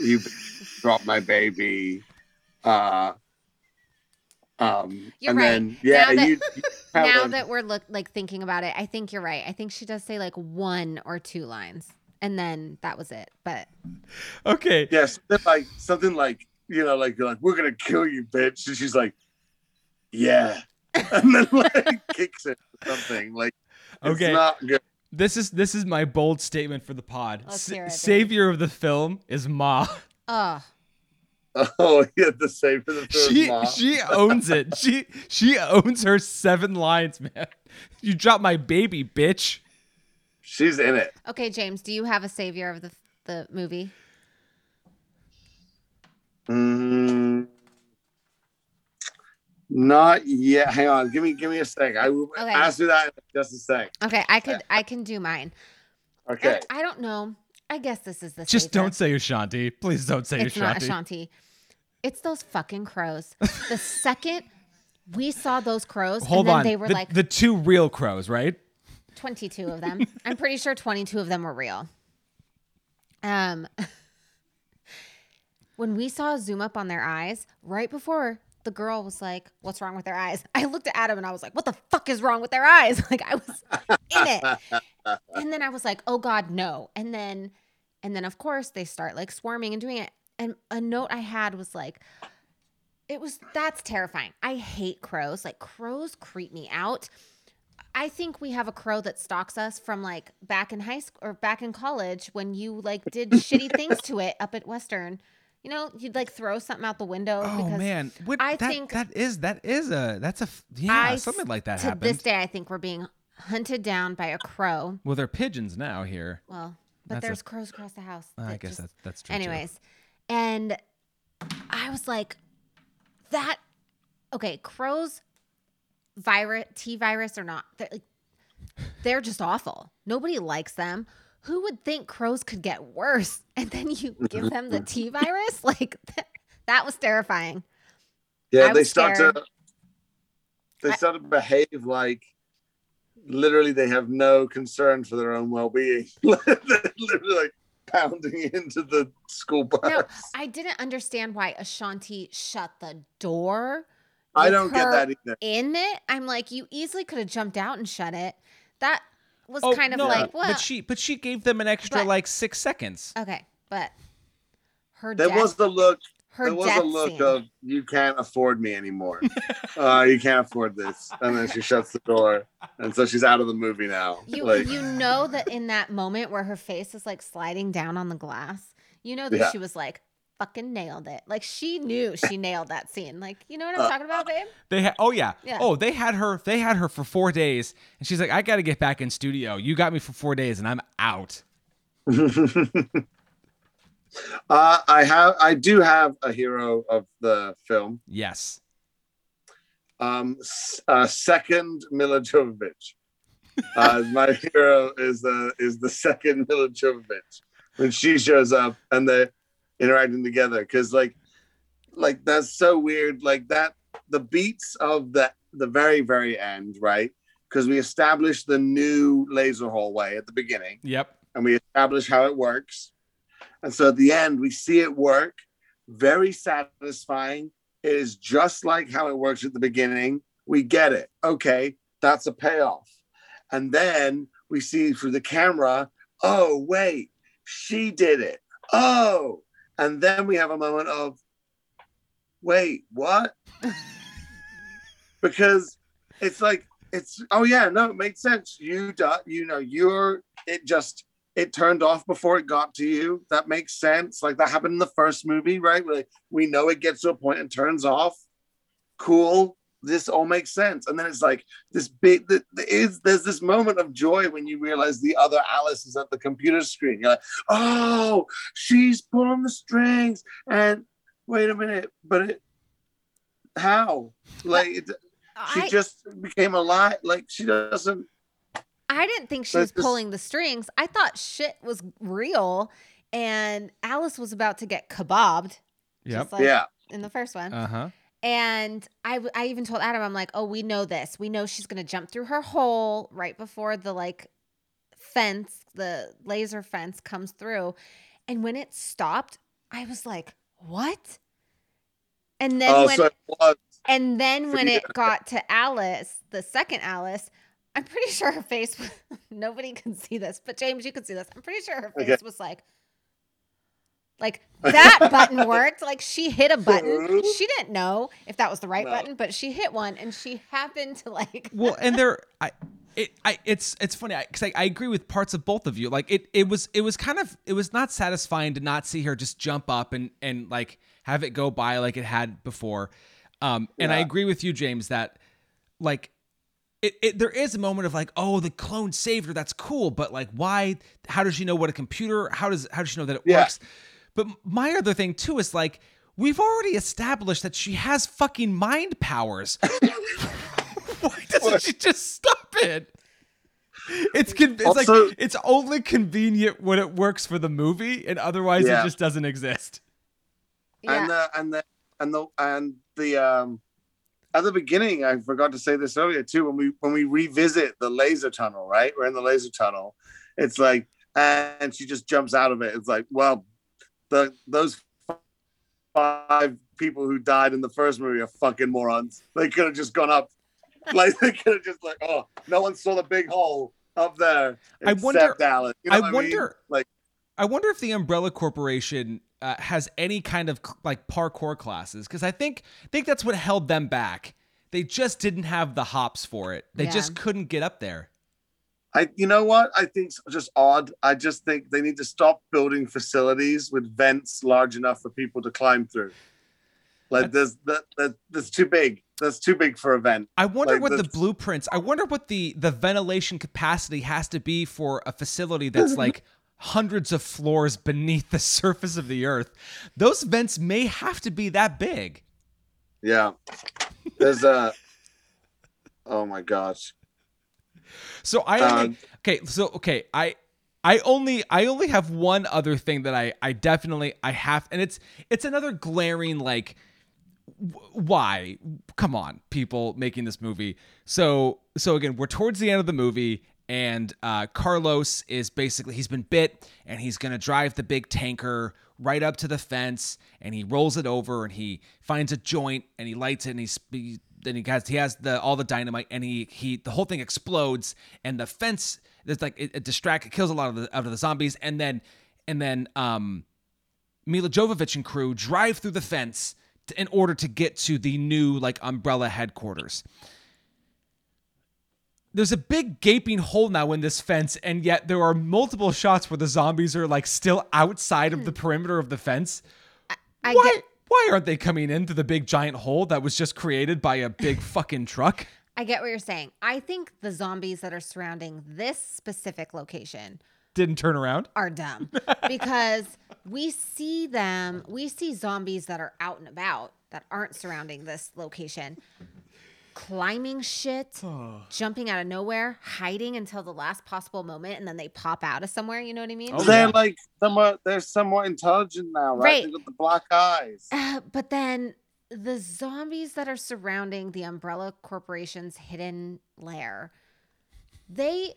"You dropped my baby," uh, um, You're and right. then yeah, Now that- you, you now a- that we're look like thinking about it, I think you're right. I think she does say like one or two lines, and then that was it. But Okay. yeah, something like something like you know, like you're like we're gonna kill you, bitch, and she's like, yeah, <laughs> and then like kicks it or something like. It's Okay. not good. This is this is my bold statement for the pod. Let's S- hear it, baby. savior of the film is Ma. oh, <laughs> Oh, yeah, the same for the first She Ma. she owns it. <laughs> She she owns her seven lines, man. You dropped my baby, bitch. She's in it. okay, James. Do you have a savior of the the movie? Mm, not yet. Hang on. Give me give me a sec. I will Okay. ask you that in just a sec. Okay, I could I can do mine. Okay. And I don't know. I guess this is the Just savior. don't say Ashanti. Please don't say It's not Ashanti. Ashanti. It's those fucking crows. The <laughs> second we saw those crows, Hold and then on. they were the, like the two real crows, right? 22 of them. I'm pretty sure 22 of them were real. Um, <laughs> when we saw a zoom up on their eyes, right before the girl was like, "What's wrong with their eyes?" <laughs> I looked at Adam and I was like, "What the fuck is wrong with their eyes?" <laughs> Like I was in it, and then I was like, "Oh God, no!" And then, and then of course they start like swarming and doing it. And a note I had was like, it was that's terrifying. I hate crows. Like crows creep me out. I think we have a crow that stalks us from like back in high school or back in college when you like did shitty things to it up at Western. You know, you'd like throw something out the window. Oh man, what, I that, think- that is that is a that's a yeah I something like that to happened. this day, I think we're being hunted down by a crow. well, they're pigeons now here. Well, but That's a- there's crows across the house. I guess just- that's that's true. too. Anyways, and I was like, that okay, crows, virus, T virus or not, they're, like, they're just awful. Nobody likes them. Who would think crows could get worse? <laughs> And then you give them the T <laughs> virus? <laughs> Like that, that was terrifying. Yeah, I they start scared. to they start to behave like literally they have no concern for their own well-being. Literally like pounding into the school bus. No, I didn't understand why Ashanti shut the door. I don't get that either. In it, I'm like, you easily could have jumped out and shut it. That was Oh, kind of no, like, well, but she but she gave them an extra But- like six seconds. Okay, but her There death, was the look. her There was death a look scene. of you can't afford me anymore. uh, you can't afford this, and then she shuts the door, and so she's out of the movie now. you like, you know that in that moment where her face is like sliding down on the glass, you know that Yeah. she was like fucking nailed it. Like she knew she nailed that scene. Like you know what I'm Uh, talking about, babe? They had oh yeah. Yeah. oh they had her they had her for four days and she's like I got to get back in studio. You got me for four days and I'm out. <laughs> uh, I have, I do have a hero of the film. Yes. Um, uh, second Milla Jovovich. Uh, <laughs> my hero is the is the second Milla Jovovich when she shows up and they're interacting together because like like that's so weird like that the beats of the the very very end right because we established the new laser hallway at the beginning Yep. and we establish how it works. And so at the end, we see it work. Very satisfying. It is just like how it works at the beginning. We get it. Okay, that's a payoff. And then we see through the camera, oh, wait, she did it. Oh, and then we have a moment of, wait, what? because it's like, it's, oh, yeah, no, it makes sense. You, do, you know, you're, it just, it turned off before it got to you. That makes sense. Like that happened in the first movie, right? Like we know it gets to a point and turns off. Cool. This all makes sense. And then it's like this big th- th- is there's this moment of joy when you realize the other Alice is at the computer screen. You're like, oh, she's pulling the strings. And wait a minute, but it how? Like it, she I, just became alive. Like she doesn't I didn't think she was pulling the strings. I thought shit was real, and Alice was about to get kebabbed, Yep. just like yeah. in the first one. Uh huh. And I, I even told Adam, I'm like, oh, we know this. We know she's gonna jump through her hole right before the like fence, the laser fence comes through. And when it stopped, I was like, what? And then Oh, when so it and then when Yeah. it got to Alice, the second Alice, I'm pretty sure her face was <laughs> nobody can see this, but James, you can see this. I'm pretty sure her face Okay. was like like that <laughs> button worked. Like she hit a button. She didn't know if that was the right No. button, but she hit one and she happened to like Well, and there, <laughs> I, it, I, it's, it's funny because I, I agree with parts of both of you. Like it, it was, it was kind of, it was not satisfying to not see her just jump up and and like have it go by like it had before. Um, and I agree with you, James, that like. It, it, there is a moment of like, oh, the clone saved her. That's cool, but like, why? How does she know what a computer? How does how does she know that it Yeah. works? But my other thing too is like, we've already established that she has fucking mind powers. <laughs> Why doesn't she just stop it? It's con- it's Also- like it's only convenient when it works for the movie, and otherwise Yeah. it just doesn't exist. yeah. and the and the and the and the um at the beginning i forgot to say this earlier too when we when we revisit the laser tunnel right we're in the laser tunnel it's like and she just jumps out of it it's like well the those five people who died in the first movie are fucking morons they could have just gone up <laughs> like they could have just like oh no one saw the big hole up there I wonder- except You know I what wonder, mean? like I wonder if the Umbrella Corporation uh, has any kind of like parkour classes because I think I think that's what held them back. They just didn't have the hops for it. They Yeah. just couldn't get up there. I, you know what? I think it's just odd. I just think they need to stop building facilities with vents large enough for people to climb through. Like there's that, that that's too big. That's too big for a vent. I wonder Like what the blueprints. I wonder what the the ventilation capacity has to be for a facility that's <laughs> like hundreds of floors beneath the <laughs> surface of the earth. Those vents may have to be that big. Yeah. There's a. Oh my gosh. So I only Um, okay. So okay, I I only I only have one other thing that I I definitely I have, and it's it's another glaring like why come on people making this movie so so again we're towards the end of the movie and uh, carlos is basically he's been bit and he's gonna drive the big tanker right up to the fence and he rolls it over and he finds a joint and he lights it and he's he, then he has he has the all the dynamite and he he the whole thing explodes and the fence there's like it, it distract it kills a lot of the out of the zombies and then and then um Milla Jovovich and crew drive through the fence to, in order to get to the new like umbrella headquarters. There's a big gaping hole now in this fence, and yet there are multiple shots where the zombies are like still outside of the perimeter of the fence. I why? get why aren't they coming into the big giant hole that was just created by a big <laughs> fucking truck? I get what you're saying. I think the zombies that are surrounding this specific location Didn't turn around. are dumb because we see them, we see zombies that are out and about that aren't surrounding this location, climbing shit, jumping out of nowhere, hiding until the last possible moment, and then they pop out of somewhere. You know what I mean? Oh, they're yeah. like somewhat. They're somewhat intelligent now, right? Right. They got the black eyes. Uh, but then the zombies that are surrounding the Umbrella Corporation's hidden lair, they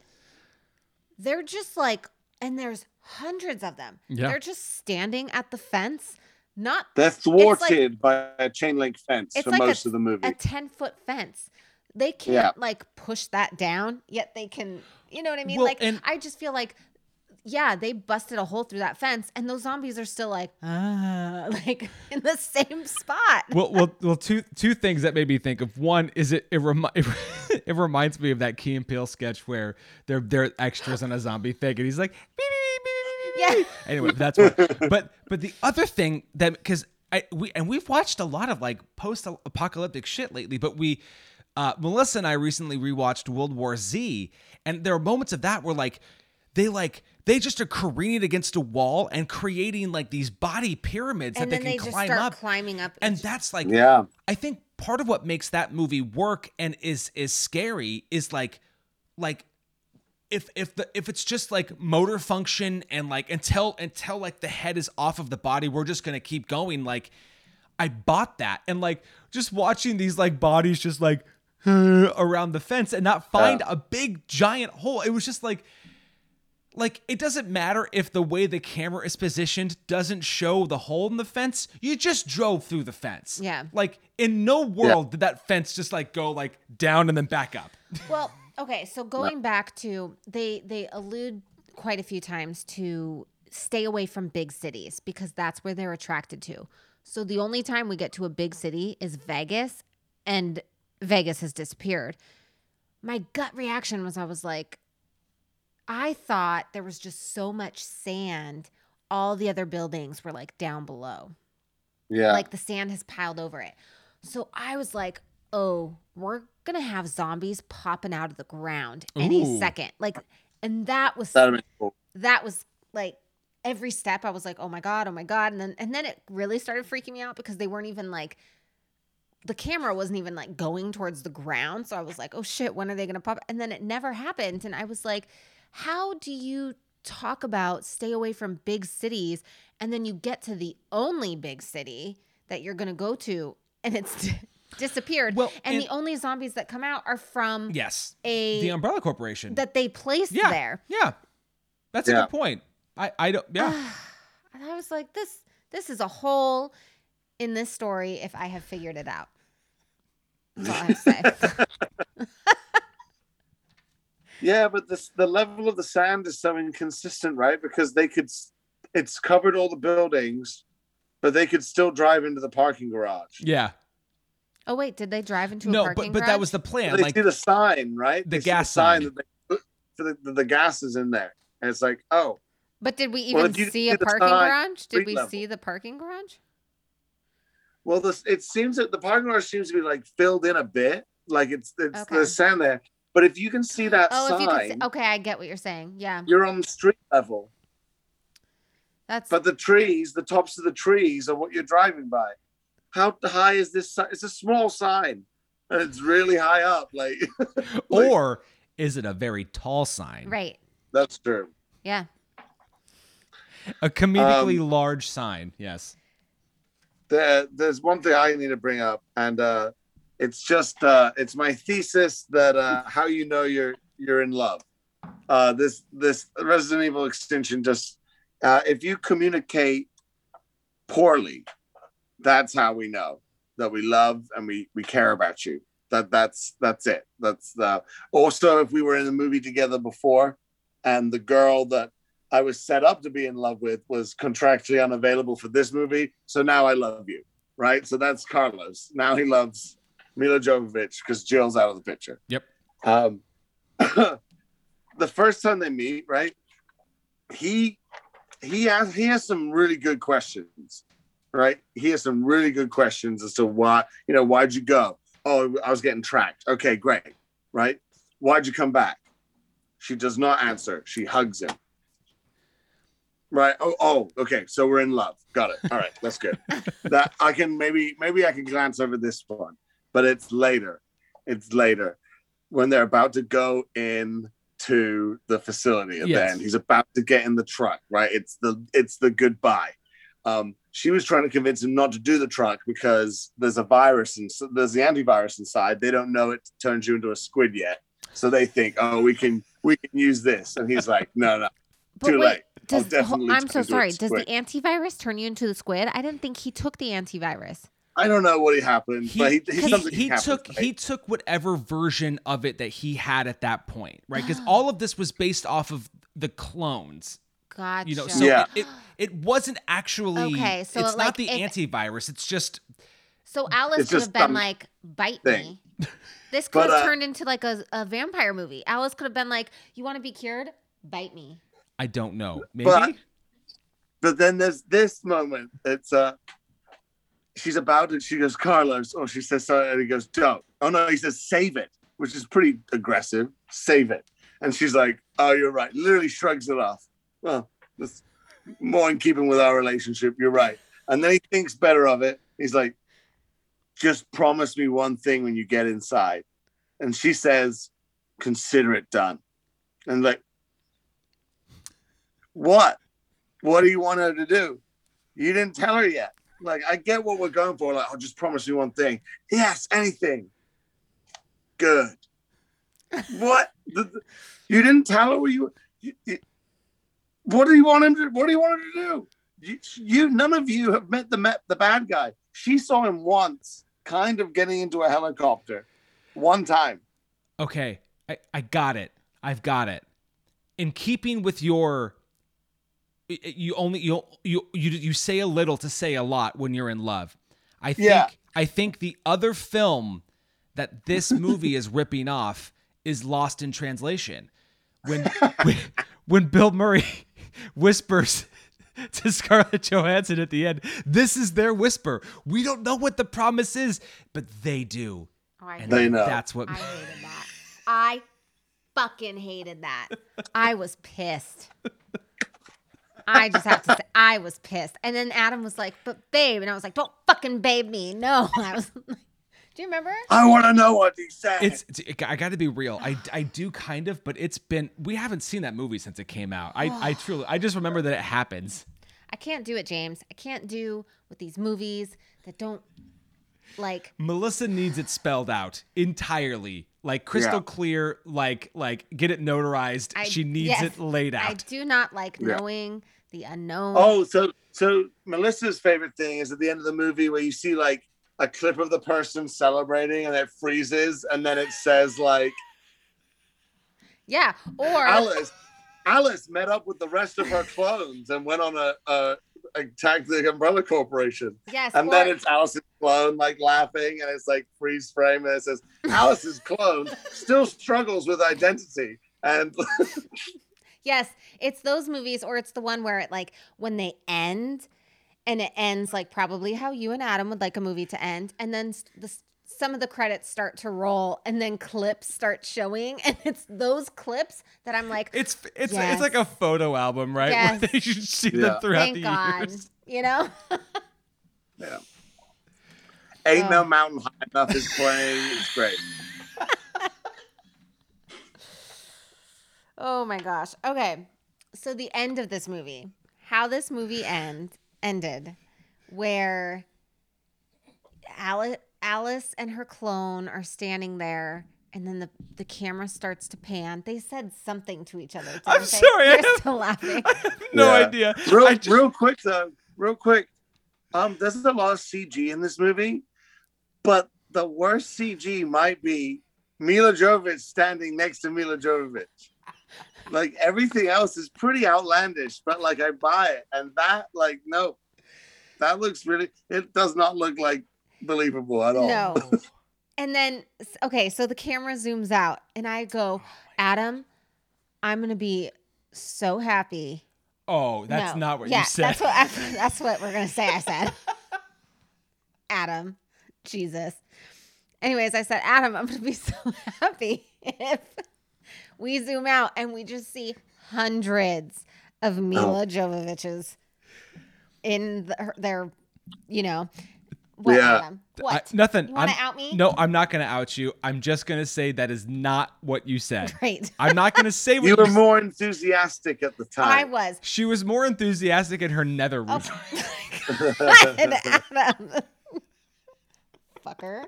they're just like and there's hundreds of them. Yeah. They're just standing at the fence, not They're like- thwarted by a chain link fence for like most a, of the movie. a 10 foot fence. They can't Yeah. like push that down, yet they can, you know what I mean? Well, like, and- I just feel like, yeah, they busted a hole through that fence, and those zombies are still like, ah, <laughs> like in the same spot. well, well, <laughs> well. Two two things that made me think of. One is it it, remi- <laughs> it reminds me of that Key and Peele sketch where they're they're extras on a zombie thing, and he's like, beep, beep, beep, beep, beep, beep. Yeah. <laughs> Anyway, that's what. But but the other thing that because I we and we've watched a lot of like post apocalyptic shit lately, but we. Uh, Melissa and I recently rewatched World War Z, and there are moments of that where like they like they just are careening against a wall and creating like these body pyramids and that then they they, can just climb start up climbing up. and that's like yeah. i think part of what makes that movie work and is is scary is like like if if the if it's just like motor function and like until until like the head is off of the body, we're just gonna keep going. Like I bought that and like just watching these like bodies just like <sighs> around the fence and not find Yeah. a big giant hole. It was just like like it doesn't matter if the way the camera is positioned doesn't show the hole in the fence. You just drove through the fence. Yeah. Like in no world did that fence just like go like down and then back up. Well, okay, so going back to they they allude quite a few times to stay away from big cities because that's where they're attracted to. So the only time we get to a big city is Vegas and Vegas has disappeared. My gut reaction was I was like I thought there was just so much sand all the other buildings were like down below Yeah. like the sand has piled over it. So I was like, oh, we're gonna have zombies popping out of the ground any Ooh. second. Like, and that was That'd cool. that was like every step I was like, oh my God, oh my God. And then and then it really started freaking me out because they weren't even like the camera wasn't even like going towards the ground. So I was like, oh shit, when are they gonna pop? And then it never happened. And I was like, how do you talk about stay away from big cities and then you get to the only big city that you're gonna go to and it's disappeared. Well, and, and- the only zombies that come out are from Yes. a The Umbrella Corporation. that they placed yeah. there. Yeah. That's a good point. I I don't yeah. <sighs> and I was like, this this is a hole in this story if I have figured it out. That's all I have to say. <laughs> Yeah, but this the level of the sand is so inconsistent, right? Because they could, it's covered all the buildings, but they could still drive into the parking garage. Yeah. Oh wait, did they drive into a parking? No, parking but but that was the plan. they Like see the sign, right? the They see gas sign sign. that they put the, the, the gas is in there, and it's like, oh, But did we even Well, see see a parking sign, garage? Did we level. see the parking garage? well, this it seems that the parking garage seems to be like filled in a bit, like it's it's Okay. the sand there. But if you can see that Oh, if you sign, see, okay, I get what you're saying. Yeah, you're on street level. that's But the trees, the tops of the trees, are what you're driving by. How high is this? si- It's a small sign, and it's really high up. Like <laughs> like- or is it a very tall sign? right. that's true. Yeah. A comedically Um, large sign. Yes. There, there's one thing I need to bring up, and uh, it's just uh, it's my thesis that uh, how you know you're you're in love. Uh, this this Resident Evil extension just uh, if you communicate poorly, that's how we know that we love and we we care about you. That that's that's it. That's the also if we were in the movie together before, and the girl that I was set up to be in love with was contractually unavailable for this movie. So now I love you, right? So that's Carlos. Now he loves Milla Jovovich because Jill's out of the picture. Yep. Um, <coughs> the first time they meet, right? He he has he has some really good questions, right? He has some really good questions as to why you know why'd you go? Oh, I was getting tracked. Okay, great, right? Why'd you come back? She does not answer. She hugs him. Right. Oh, oh, okay. So we're in love. Got it. All right, that's good. <laughs> that I can maybe maybe I can glance over this one, but it's later. It's later when they're about to go in to the facility at the Yes. end. He's about to get in the truck. Right. It's the it's the goodbye. Um, she was trying to convince him not to do the truck because there's a virus and so there's the antivirus inside. They don't know it turns you into a squid yet, so they think, oh, we can we can use this. And he's like, no, no, But too wait, late. I'll Does, ho- definitely I'm so sorry. Does the antivirus turn you into the squid? I didn't think he took the antivirus. I don't know what happened, He, but he, he, he, something he happened, took right? he took whatever version of it that he had at that point, right? Because <gasps> all of this was based off of the clones. Gotcha. You know, so Yeah. it, it it wasn't actually Okay, so it's it, not like, the it- antivirus. It's just So Alice It's could have been like, bite thing. me. <laughs> This could But, have uh, turned into like a, a vampire movie. Alice could have been like, you want to be cured? Bite me. I don't know. Maybe But- But then there's this moment. It's uh she's about to she goes, Carlos. Oh, she says sorry, and he goes, Don't. Oh no, he says save it, which is pretty aggressive. Save it. And she's like, Oh, you're right. Literally shrugs it off. Well, that's more in keeping with our relationship. You're right. And then he thinks better of it. He's like, just promise me one thing when you get inside. And she says, consider it done. And like, what? What do you want her to do? You didn't tell her yet. Like, I get what we're going for. Like, I'll just promise you one thing. Yes, anything. Good. <laughs> what? You didn't tell her what you, you, you- What do you want him to? What do you want her to do? You, you none of you have met the met the bad guy. She saw him once, kind of getting into a helicopter, one time. Okay, I, I got it. I've got it. In keeping with your you only you you you you say a little to say a lot when you're in love. I think Yeah. I think the other film that this <laughs> movie is ripping off is Lost in Translation. When <laughs> when, when Bill Murray whispers <laughs> to Scarlett Johansson at the end, this is their whisper. We don't know what the promise is, but they do. Oh, I, And They know. that's what I hated that. I fucking hated that. I was pissed. I just have to say, I was pissed. And then Adam was like, "But babe," and I was like, "Don't fucking babe me." No, <laughs> I was. like, Do you remember? I want to know what he said. It's, it's I got to be real. I, I do kind of, but it's been we haven't seen that movie since it came out. I I oh. truly I just remember that it happens. I can't do it, James. I can't do with these movies that don't like. Melissa needs it spelled out entirely, like crystal Yeah. clear, like like get it notarized. I- she needs yes, it laid out. I do not like Yeah. knowing the unknown. Oh, so so Melissa's favorite thing is at the end of the movie where you see like a clip of the person celebrating and it freezes and then it says like yeah, or Alice Alice met up with the rest of her clones and went on a, a attack the Umbrella Corporation. yes, And or, then it's Alice's clone like laughing and it's like freeze frame and it says Alice's clone still struggles with identity. And <laughs> Yes, it's those movies, or it's the one where it like when they end, and it ends like probably how you and Adam would like a movie to end, and then the, some of the credits start to roll, and then clips start showing, and it's those clips that I'm like, It's it's Yes. it's like a photo album, right? <laughs> Yes. Where they should see them Yeah. throughout thank the God, years. you know? yeah. Ain't Oh. no mountain high enough is playing. It's great. <laughs> Oh my gosh. Okay. So the end of this movie, how this movie end ended, where Alice, Alice and her clone are standing there, and then the, the camera starts to pan. They said something to each other. I'm they? sorry, I You're have- still laughing. <laughs> I have no Yeah. idea. real, just- real quick though, real quick. Um, there's a lot of CG in this movie, but the worst CG might be Milla Jovovich standing next to Milla Jovovich. Like everything else is pretty outlandish, but like I buy it, and that like no, that looks really. It does not look like believable at all. No. <laughs> And then, okay, so the camera zooms out, and I go, oh Adam, I'm going to be so happy oh, that's No. not what yeah, you said. That's what I, <laughs> that's what we're gonna say. I said, <laughs> Adam, Jesus. Anyways, I said, Adam, I'm gonna be so happy if we zoom out and we just see hundreds of oh. Milla Jovoviches in the, their, you know, what? Yeah. Adam? I- What? nothing. You want to out me? No, I'm not going to out you. I'm just going to say that is not what you said. <laughs> Great. I'm not going to say <laughs> what You you, were s- more enthusiastic at the time. I was. She was more enthusiastic in her nether Oh, root. <laughs> God, Adam. Fucker.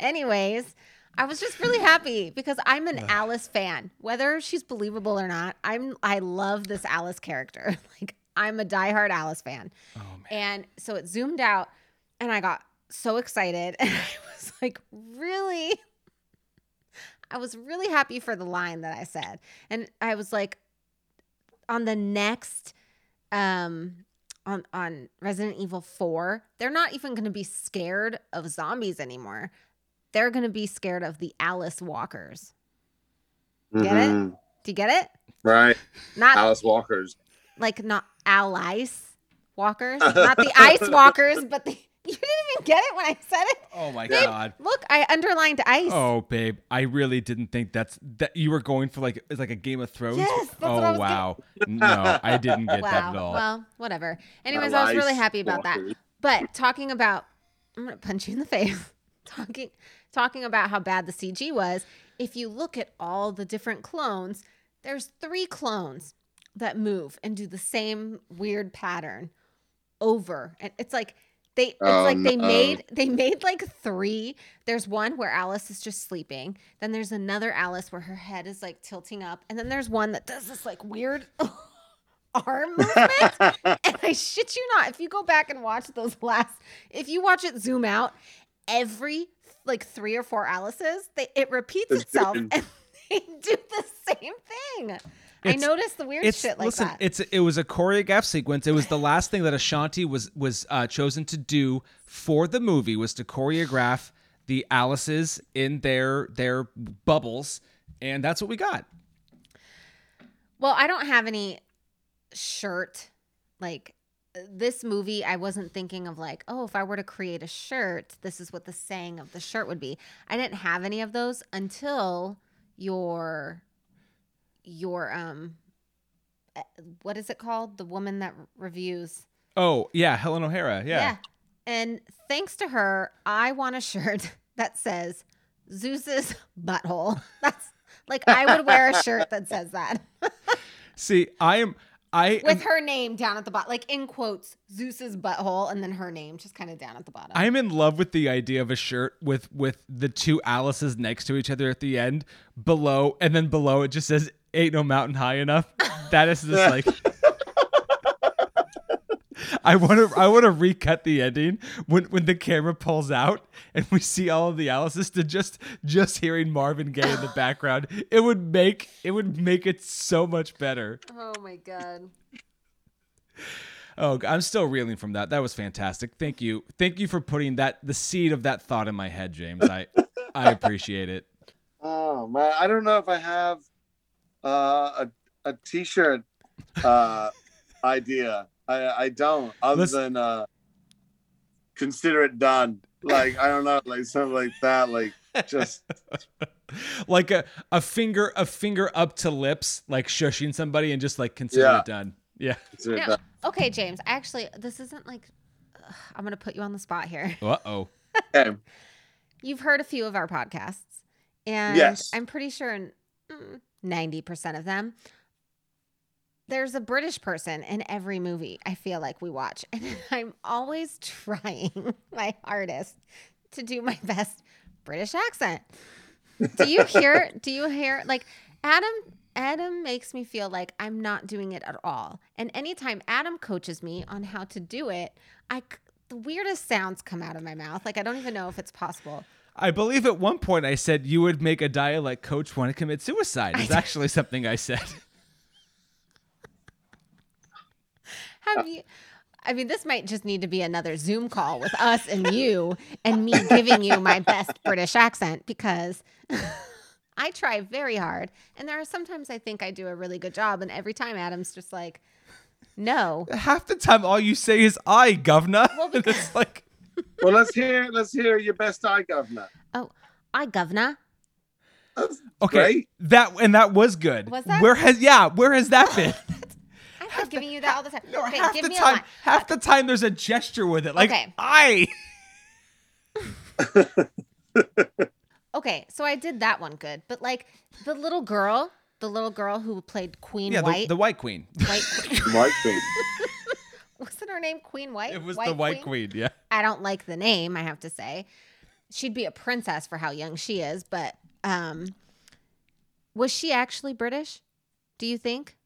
Anyways, I was just really happy because I'm an Alice fan. Whether she's believable or not, I'm I love this Alice character. <laughs> Like I'm a diehard Alice fan. Oh man. And so it zoomed out and I got so excited <laughs> and I was like really I was really happy for the line that I said. And I was like on the next um on on Resident Evil 4, they're not even going to be scared of zombies anymore. They're going to be scared of the Alice walkers. Get it? Mhm. Do you get it? Right. Not Alice Walker's. like not Alice walkers, <laughs> not the ice walkers, but the <laughs> you didn't even get it when I said it. Oh my Yeah. god. Look, I underlined ice. Oh babe, I really didn't think that's that you were going for like it's like a Game of Thrones. Yes, that's oh what I was wow. <laughs> no, I didn't get that at all. Well, whatever. Anyways, I was really happy about that. But talking about, I'm gonna punch you in the face. Talking, talking about how bad the CG was. if you look at all the different clones, there's three clones that move and do the same weird pattern over. And it's like they it's Oh, like um, they no. made they made like three. There's one where Alice is just sleeping. Then there's another Alice where her head is like tilting up. And then there's one that does this like weird <laughs> arm movement. <laughs> and I shit you not, if you go back and watch those last, if you watch it zoom out, every like three or four Alice's, they, it repeats It's itself doing- and <laughs> they do the same thing. I It's- noticed the weird it's shit like listen, that. it's it was a choreographed sequence. It was the last thing that Ashanti was was uh, chosen to do for the movie was to choreograph the Alice's in their their bubbles, and that's what we got. Well, I don't have any shirt like this movie. I wasn't thinking of like, oh, if I were to create a shirt, this is what the saying of the shirt would be. I didn't have any of those until your your um eh, what is it called? The woman that reviews. Oh yeah, Helen O'Hara. Yeah. And thanks to her, I want a shirt <laughs> that says Zeus's butthole. <laughs> That's like I would wear a shirt that says that. <laughs> See, I am I am, with her name down at the bottom, like in quotes, Zeus's butthole, and then her name just kind of down at the bottom. I'm in love with the idea of a shirt with with the two Alice's next to each other at the end, below, and then below it just says "Ain't no mountain high enough." That is just like. <laughs> I want to. I want to recut the ending when when the camera pulls out and we see all of the Alice's to just just hearing Marvin Gaye in the <laughs> background. It would make it would make it so much better. oh my god! Oh, I'm still reeling from that. That was fantastic. Thank you. Thank you for putting that the seed of that thought in my head, James. I I <laughs> appreciate it. Oh man, I don't know if I have uh, a a t-shirt uh, <laughs> idea. I I don't. Other Listen- than uh, consider it done. Like I don't know, like something like that. Like just <laughs> like a, a finger a finger up to lips, like shushing somebody and just like consider Yeah. it done. Yeah. consider it No, done. okay, James. Actually, this isn't like ugh, I'm gonna put you on the spot here. <laughs> Uh oh. Okay. You've heard a few of our podcasts, and Yes. I'm pretty sure ninety percent of them. There's a British person in every movie I feel like we watch, and <laughs> I'm always trying <laughs> my hardest to do my best British accent. Do you hear? <laughs> do you hear? Like Adam. Adam makes me feel like I'm not doing it at all. And anytime Adam coaches me on how to do it, I the weirdest sounds come out of my mouth. Like I don't even know if it's possible. I believe at one point I said you would make a dialect coach want to commit suicide. It's actually something I said. Have uh, you? I mean, this might just need to be another Zoom call with us and you, and me giving you my best British accent because <laughs> I try very hard. And there are sometimes I think I do a really good job, and every time Adam's just like, no. Half the time all you say is I, governor. Well, <laughs> And because- it's like Well, let's hear let's hear your best "I, governor. Oh, I governor. That's okay. great. That and that was good. Was that? Where has yeah, where has that been? <laughs> I'm not giving you that all the time. No, okay, half give the me a time line. half the time there's a gesture with it. Like Okay. I <laughs> Okay, so I did that one good, but like the little girl, the little girl who played Queen Yeah, the, White, the white queen. White <laughs> White thing. <laughs> wasn't her name Queen White? It was the white queen, yeah. I don't like the name, I have to say. She'd be a princess for how young she is, but um was she actually British? Do you think?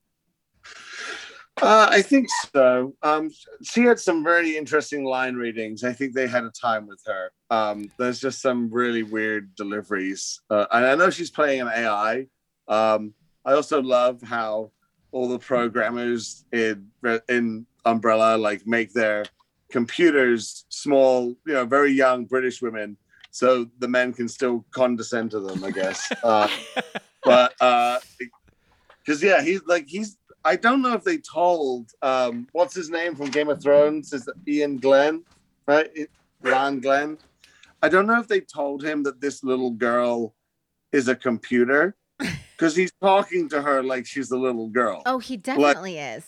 Uh, I think so. Um, she had some very interesting line readings. I think they had a time with her. Um, there's just some really weird deliveries, uh, and I know she's playing an AI. Um, I also love how all the programmers in in Umbrella like make their computers small, you know, very young British women, so the men can still condescend to them. I guess. Uh, <laughs> but because yeah, he's like he's. I don't know if they told um, what's his name from Game of Thrones is Iain Glen, right? Iain Glen. I don't know if they told him that this little girl is a computer <laughs> because he's talking to her like she's a little girl. Oh, he definitely is.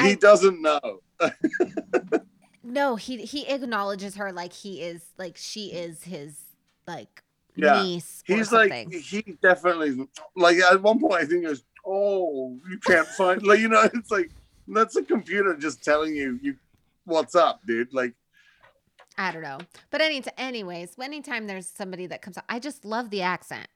he I- doesn't know. <laughs> No, he he acknowledges her like he is like she is his like Yeah. niece. or He's like he definitely like at one point I think it was oh you can't find like you know <laughs> it's like that's a computer just telling you you what's up dude like I don't know. But any anyways, anytime there's somebody that comes up, I just love the accent.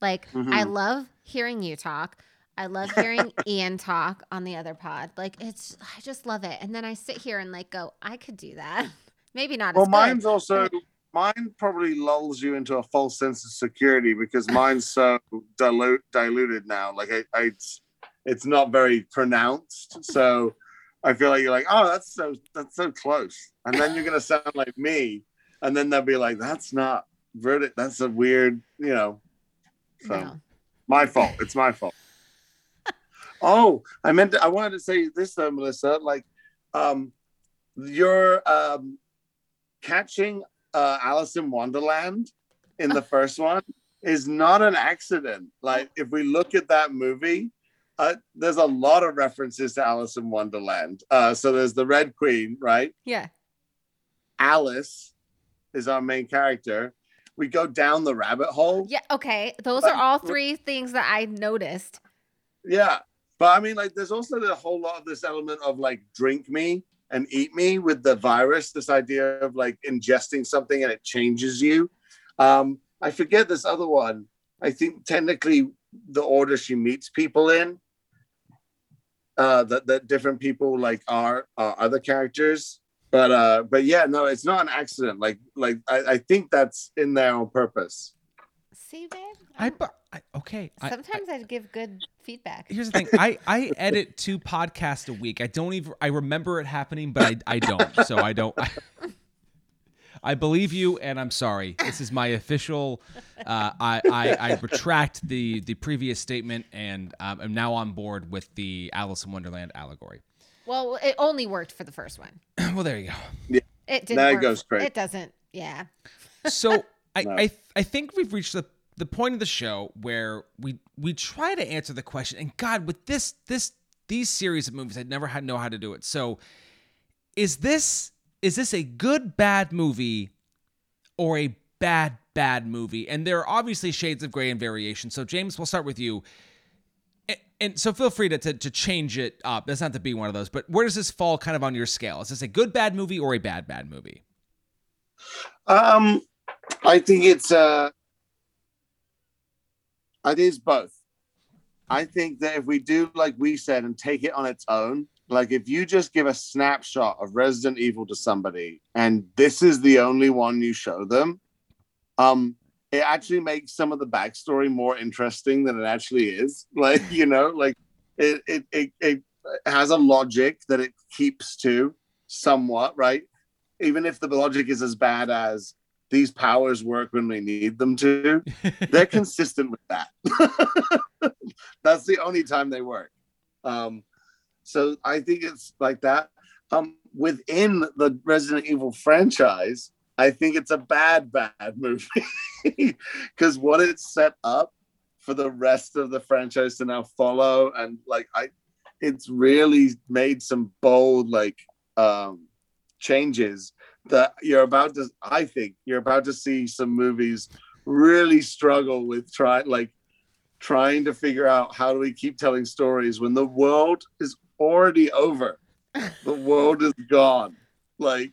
Like I Mhm. love hearing you talk. I love hearing <laughs> Ian talk on the other pod. Like it's I just love it. And then I sit here and like go, I could do that. <laughs> Maybe not well as mine's good. also mine probably lulls you into a false sense of security because mine's so dilute, diluted now like I, I it's, it's not very pronounced so I feel like you're like oh that's so that's so close and then you're gonna sound like me and then they'll be like that's not verdict that's a weird you know so No. My fault. It's my fault. <laughs> oh, I meant to, I wanted to say this though, Melissa. Like, um, your um, catching uh, Alice in Wonderland in the first one is not an accident. Like, if we look at that movie, uh, there's a lot of references to Alice in Wonderland. Uh, so there's the Red Queen, right? Yeah. Alice is our main character. We go down the rabbit hole. Yeah. Okay. Those are all three things that I noticed. Yeah. But I mean, like, there's also the whole lot of this element of like drink me and eat me with the virus, this idea of like ingesting something and it changes you. Um, I forget this other one. I think technically the order she meets people in, uh, that, that different people like are are other characters. But uh, but yeah, no, it's not an accident. Like like I, I think that's in there on purpose. See, babe. I, I'm- I okay. I- sometimes I, would give good feedback. Here's the thing. I, I edit two podcasts a week. I don't even I remember it happening, but I, I don't. So I don't I, I believe you and I'm sorry. This is my official uh, I, I I retract the the previous statement and um, I'm now on board with the Alice in Wonderland allegory. Well, it only worked for the first one. <clears throat> well there you go. It didn't. Now it work goes for- great. It doesn't. Yeah. So I, No. I I think we've reached the the point of the show where we we try to answer the question. And God, with this this these series of movies, I'd never had know how to do it. So is this is this a good bad movie or a bad bad movie? And there are obviously shades of gray and variation. So James, we'll start with you. And, and so feel free to, to to change it up. That's not to be one of those. But where does this fall kind of on your scale? Is this a good bad movie or a bad bad movie? Um, I think it's uh, I think it's both. I think that if we do like we said and take it on its own, like if you just give a snapshot of Resident Evil to somebody and this is the only one you show them, um, it actually makes some of the backstory more interesting than it actually is. <laughs> Like you know, like it it it, it has a logic that it keeps to somewhat, right? Even if the logic is as bad as these powers work when we need them to, <laughs> they're consistent with that. <laughs> That's the only time they work. Um, so I think it's like that. Um, within the Resident Evil franchise, I think it's a bad, bad movie <laughs> because what it's set up for the rest of the franchise to now follow, and like I, it's really made some bold like um, changes that you're about to. I think you're about to see some movies really struggle with try like trying to figure out how do we keep telling stories when the world is already over the <laughs> world is gone like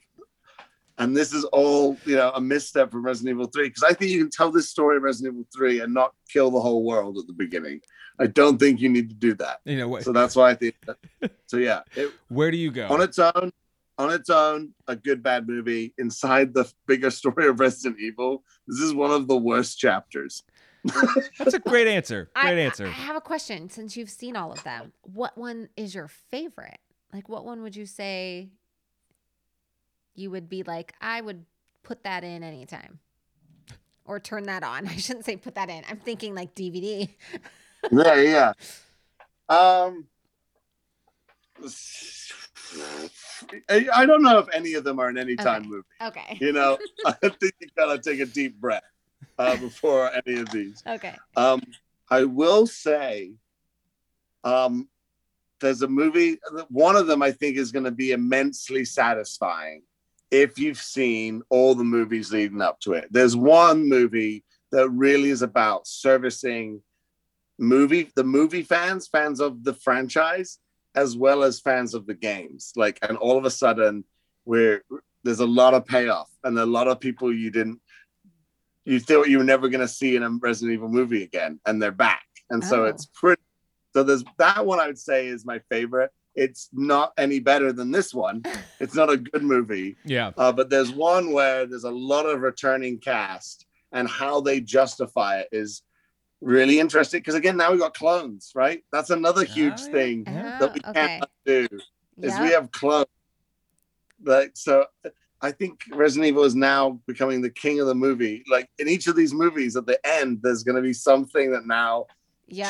and this is all you know a misstep from resident evil 3 because i think you can tell this story of resident evil 3 and not kill the whole world at the beginning i don't think you need to do that You know what? so that's why i think that, <laughs> so yeah it, Where do you go? on its own on its own a good bad movie inside the bigger <laughs> story of resident evil this is one of the worst chapters <laughs> That's a great answer. Great I- answer. I have a question. Since you've seen all of them, what one is your favorite? Like, what one would you say you would be like, I would put that in anytime? Or turn that on. <laughs> I shouldn't say put that in. I'm thinking like DVD. yeah yeah um I, I don't know if any of them are an anytime Okay. movie Okay. you know <laughs> i think you gotta take a deep breath uh, before any of these Okay. um i will say um there's a movie one of them i think is going to be immensely satisfying if you've seen all the movies leading up to it there's one movie that really is about servicing movie the movie fans, fans of the franchise, as well as fans of the games. Like, and all of a sudden, we're there's a lot of payoff and a lot of people you didn't you thought you were never going to see in a Resident Evil movie again, and they're back. And so Oh. it's pretty. So there's that one I would say is my favorite. It's not any better than this one. <laughs> It's not a good movie, Yeah. uh, but there's one where there's a lot of returning cast, and how they justify it is really interesting. Because again, now we got clones, right? That's another huge Oh, yeah. thing that we Oh, okay. can't do is we have clones. Like so, I think Resident Evil is now becoming the king of the movie. Like in each of these movies, at the end, there's going to be something that now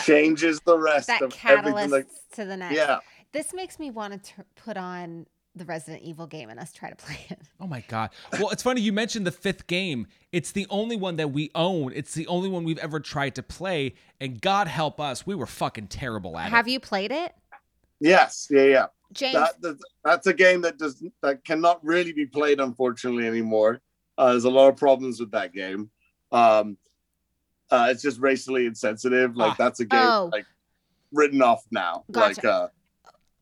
changes the rest that of everything. Like, to the next. yeah, This makes me want to put on the Resident Evil game and us try to <laughs> play it. Oh my god. Well, it's funny you mentioned the fifth game. It's the only one that we own. It's the only one we've ever tried to play, and God help us, we were fucking terrible at it. Have you played it, yes, yeah, yeah. James? That, that that's a game that does that cannot really be played unfortunately anymore. Uh, there's a lot of problems with that game. Um, uh, it's just racially insensitive. Like Ah. that's a game Oh. like written off now. Gotcha. Like uh,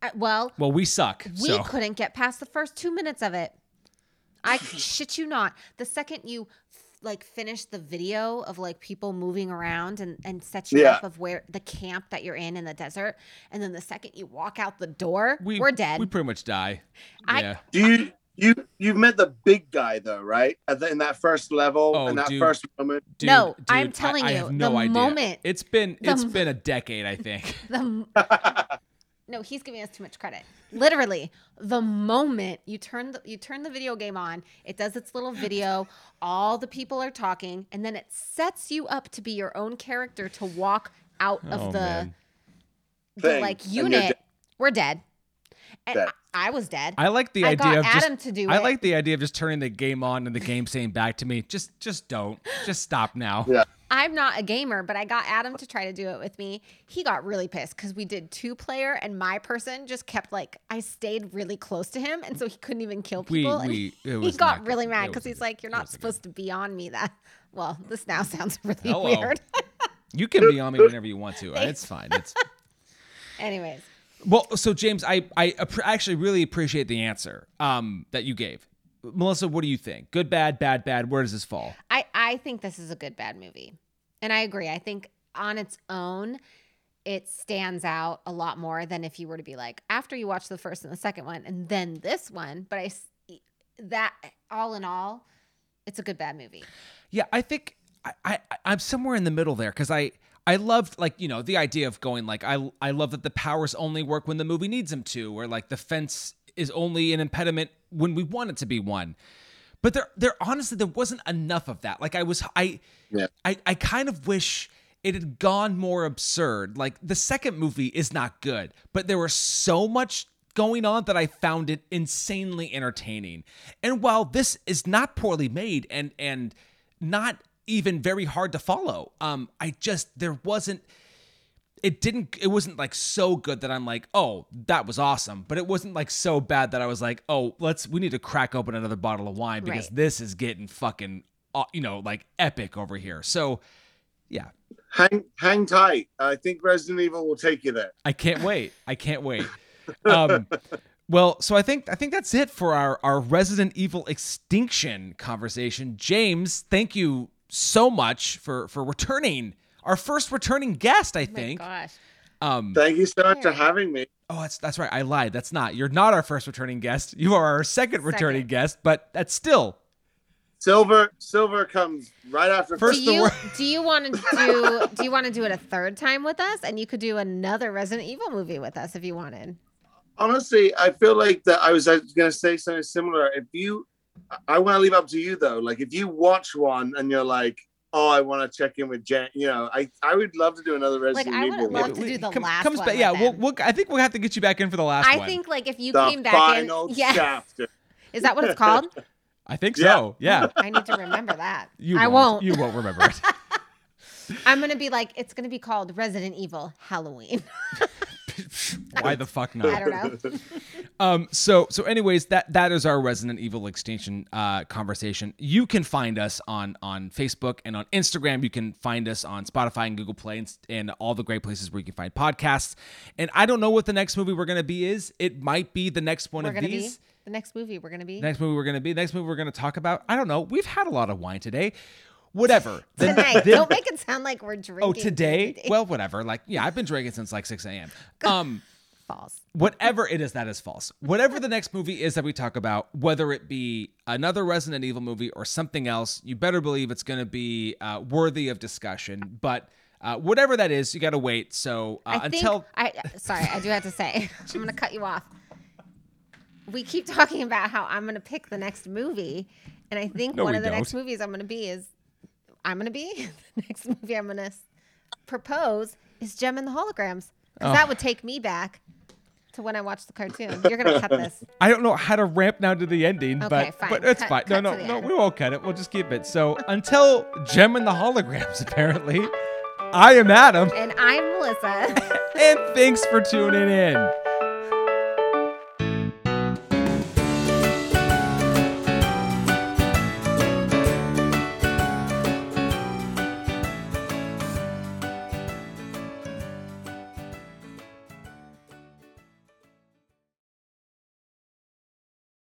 Uh, well, Well, we suck. we so couldn't get past the first two minutes of it. I <laughs> shit you not. The second you like finish the video of like people moving around and and set you Yeah. up of where the camp that you're in in the desert, and then the second you walk out the door, we, we, are dead. We pretty much die. I- yeah. do you you you've met the big guy though, right? At the, in that first level, Oh, in that dude. first moment. Dude, No, dude, I'm I- telling I, you, have no the idea. moment- it's been the it's m- been a decade, I think. <laughs> the <laughs> no, he's giving us too much credit. Literally, the moment you turn the you turn the video game on, it does its little video. All the people are talking, and then it sets you up to be your own character to walk out of oh the the like unit. dead. We're dead. And Dead. I, I was dead. I like the I idea got of just Adam to do I it. like the idea of just turning the game on and the game saying back to me, just just don't. Just stop now. Yeah. I'm not a gamer, but I got Adam to try to do it with me. He got really pissed because we did two player, and my person just kept like I stayed really close to him, and so he couldn't even kill We- people. and we- <laughs> he got not really mad because he's like, "You're not supposed to be on me." That <laughs> well, this now sounds really Hello. weird. <laughs> You can be on me whenever you want to. and It's fine. It's Anyways, Well, so James, I I actually really appreciate the answer um, that you gave. Melissa, what do you think? Good, bad, bad, bad. Where does this fall? I I think this is a good bad movie, and I agree. I think on its own, it stands out a lot more than if you were to be like after you watch the first and the second one and then this one. But I that all in all, it's a good bad movie. Yeah, I think I, I I'm somewhere in the middle there because I I loved like you know the idea of going like I I love that the powers only work when the movie needs them to, or like the fence is only an impediment when we want it to be one. But there there honestly there wasn't enough of that. Like I was I Yeah. I I kind of wish it had gone more absurd. Like the second movie is not good, but there was so much going on that I found it insanely entertaining. And while this is not poorly made and and not even very hard to follow, um, I just there wasn't it didn't it wasn't like so good that I'm like, oh, that was awesome. But it wasn't like so bad that I was like, oh, let's we need to crack open another bottle of wine because Right. this is getting fucking uh, you know, like epic over here. So yeah, hang hang tight. I think Resident Evil will take you there. I can't wait. I can't wait. Um, <laughs> well, so I think I think that's it for our our Resident Evil extinction conversation. James, thank you so much for for returning our first returning guest. I Oh think. my gosh. Um, Thank you so much for having me. oh, that's that's right. I lied. That's not. You're not our first returning guest. You are our second, returning Second. guest. But that's still Silver Silver comes right after First do the you wor- do you want to <laughs> do do you want to do it a third time with us and you could do another Resident Evil movie with us if you wanted. honestly, I feel like that I was, I was gonna say something similar. If you, I want to leave up to you though. Like if you watch one and you're like, oh, I want to check in with Jen. You know, I I would love to do another Resident like, Evil. I would Evil. love to do the come- last comes one back. Yeah, we'll, we'll. I think we'll have to get you back in for the last I one. I think like if you the came back final in, yeah, chapter. is that what it's called? <laughs> I think Yeah. so. Yeah. <laughs> I need to remember that. You I won't. won't. You won't remember it. <laughs> I'm gonna be like, it's gonna be called Resident Evil Halloween. <laughs> Why the fuck not? I don't know. <laughs> Um, so so anyways, that that is our Resident Evil extinction uh, conversation. You can find us on on Facebook and on Instagram. You can find us on Spotify and Google Play and, and all the great places where you can find podcasts. And I don't know what the next movie we're gonna be is. It might be the next one We're of these. be the next movie. We're gonna be The next movie we're gonna be. The next movie we're gonna talk about. I don't know. We've had a lot of wine today. Whatever. The- <laughs> tonight. the- Don't make it sound like we're drinking. oh, today? today. Well, whatever. Like, yeah, I've been drinking since like 6 a.m. Um <laughs> false. whatever it is that is false whatever the <laughs> next movie is that we talk about whether it be another resident evil movie or something else you better believe it's going to be uh, worthy of discussion but uh, whatever that is you got to wait so uh, I until I sorry, I do have to say I'm gonna cut you off. We keep talking about how I'm gonna pick the next movie, and I think No, one of the next don't. movies I'm gonna be is I'm gonna be <laughs> the next movie I'm gonna propose is Jem and the Holograms because Oh. that would take me back to when I watched the cartoon. You're gonna cut this. <laughs> i don't know how to ramp now to the ending Okay, but fine. but it's Cut- fine no cut no no end. we won't cut it we'll just keep it so until Jem and the holograms <laughs> apparently i am adam And I'm Melissa. and thanks for tuning in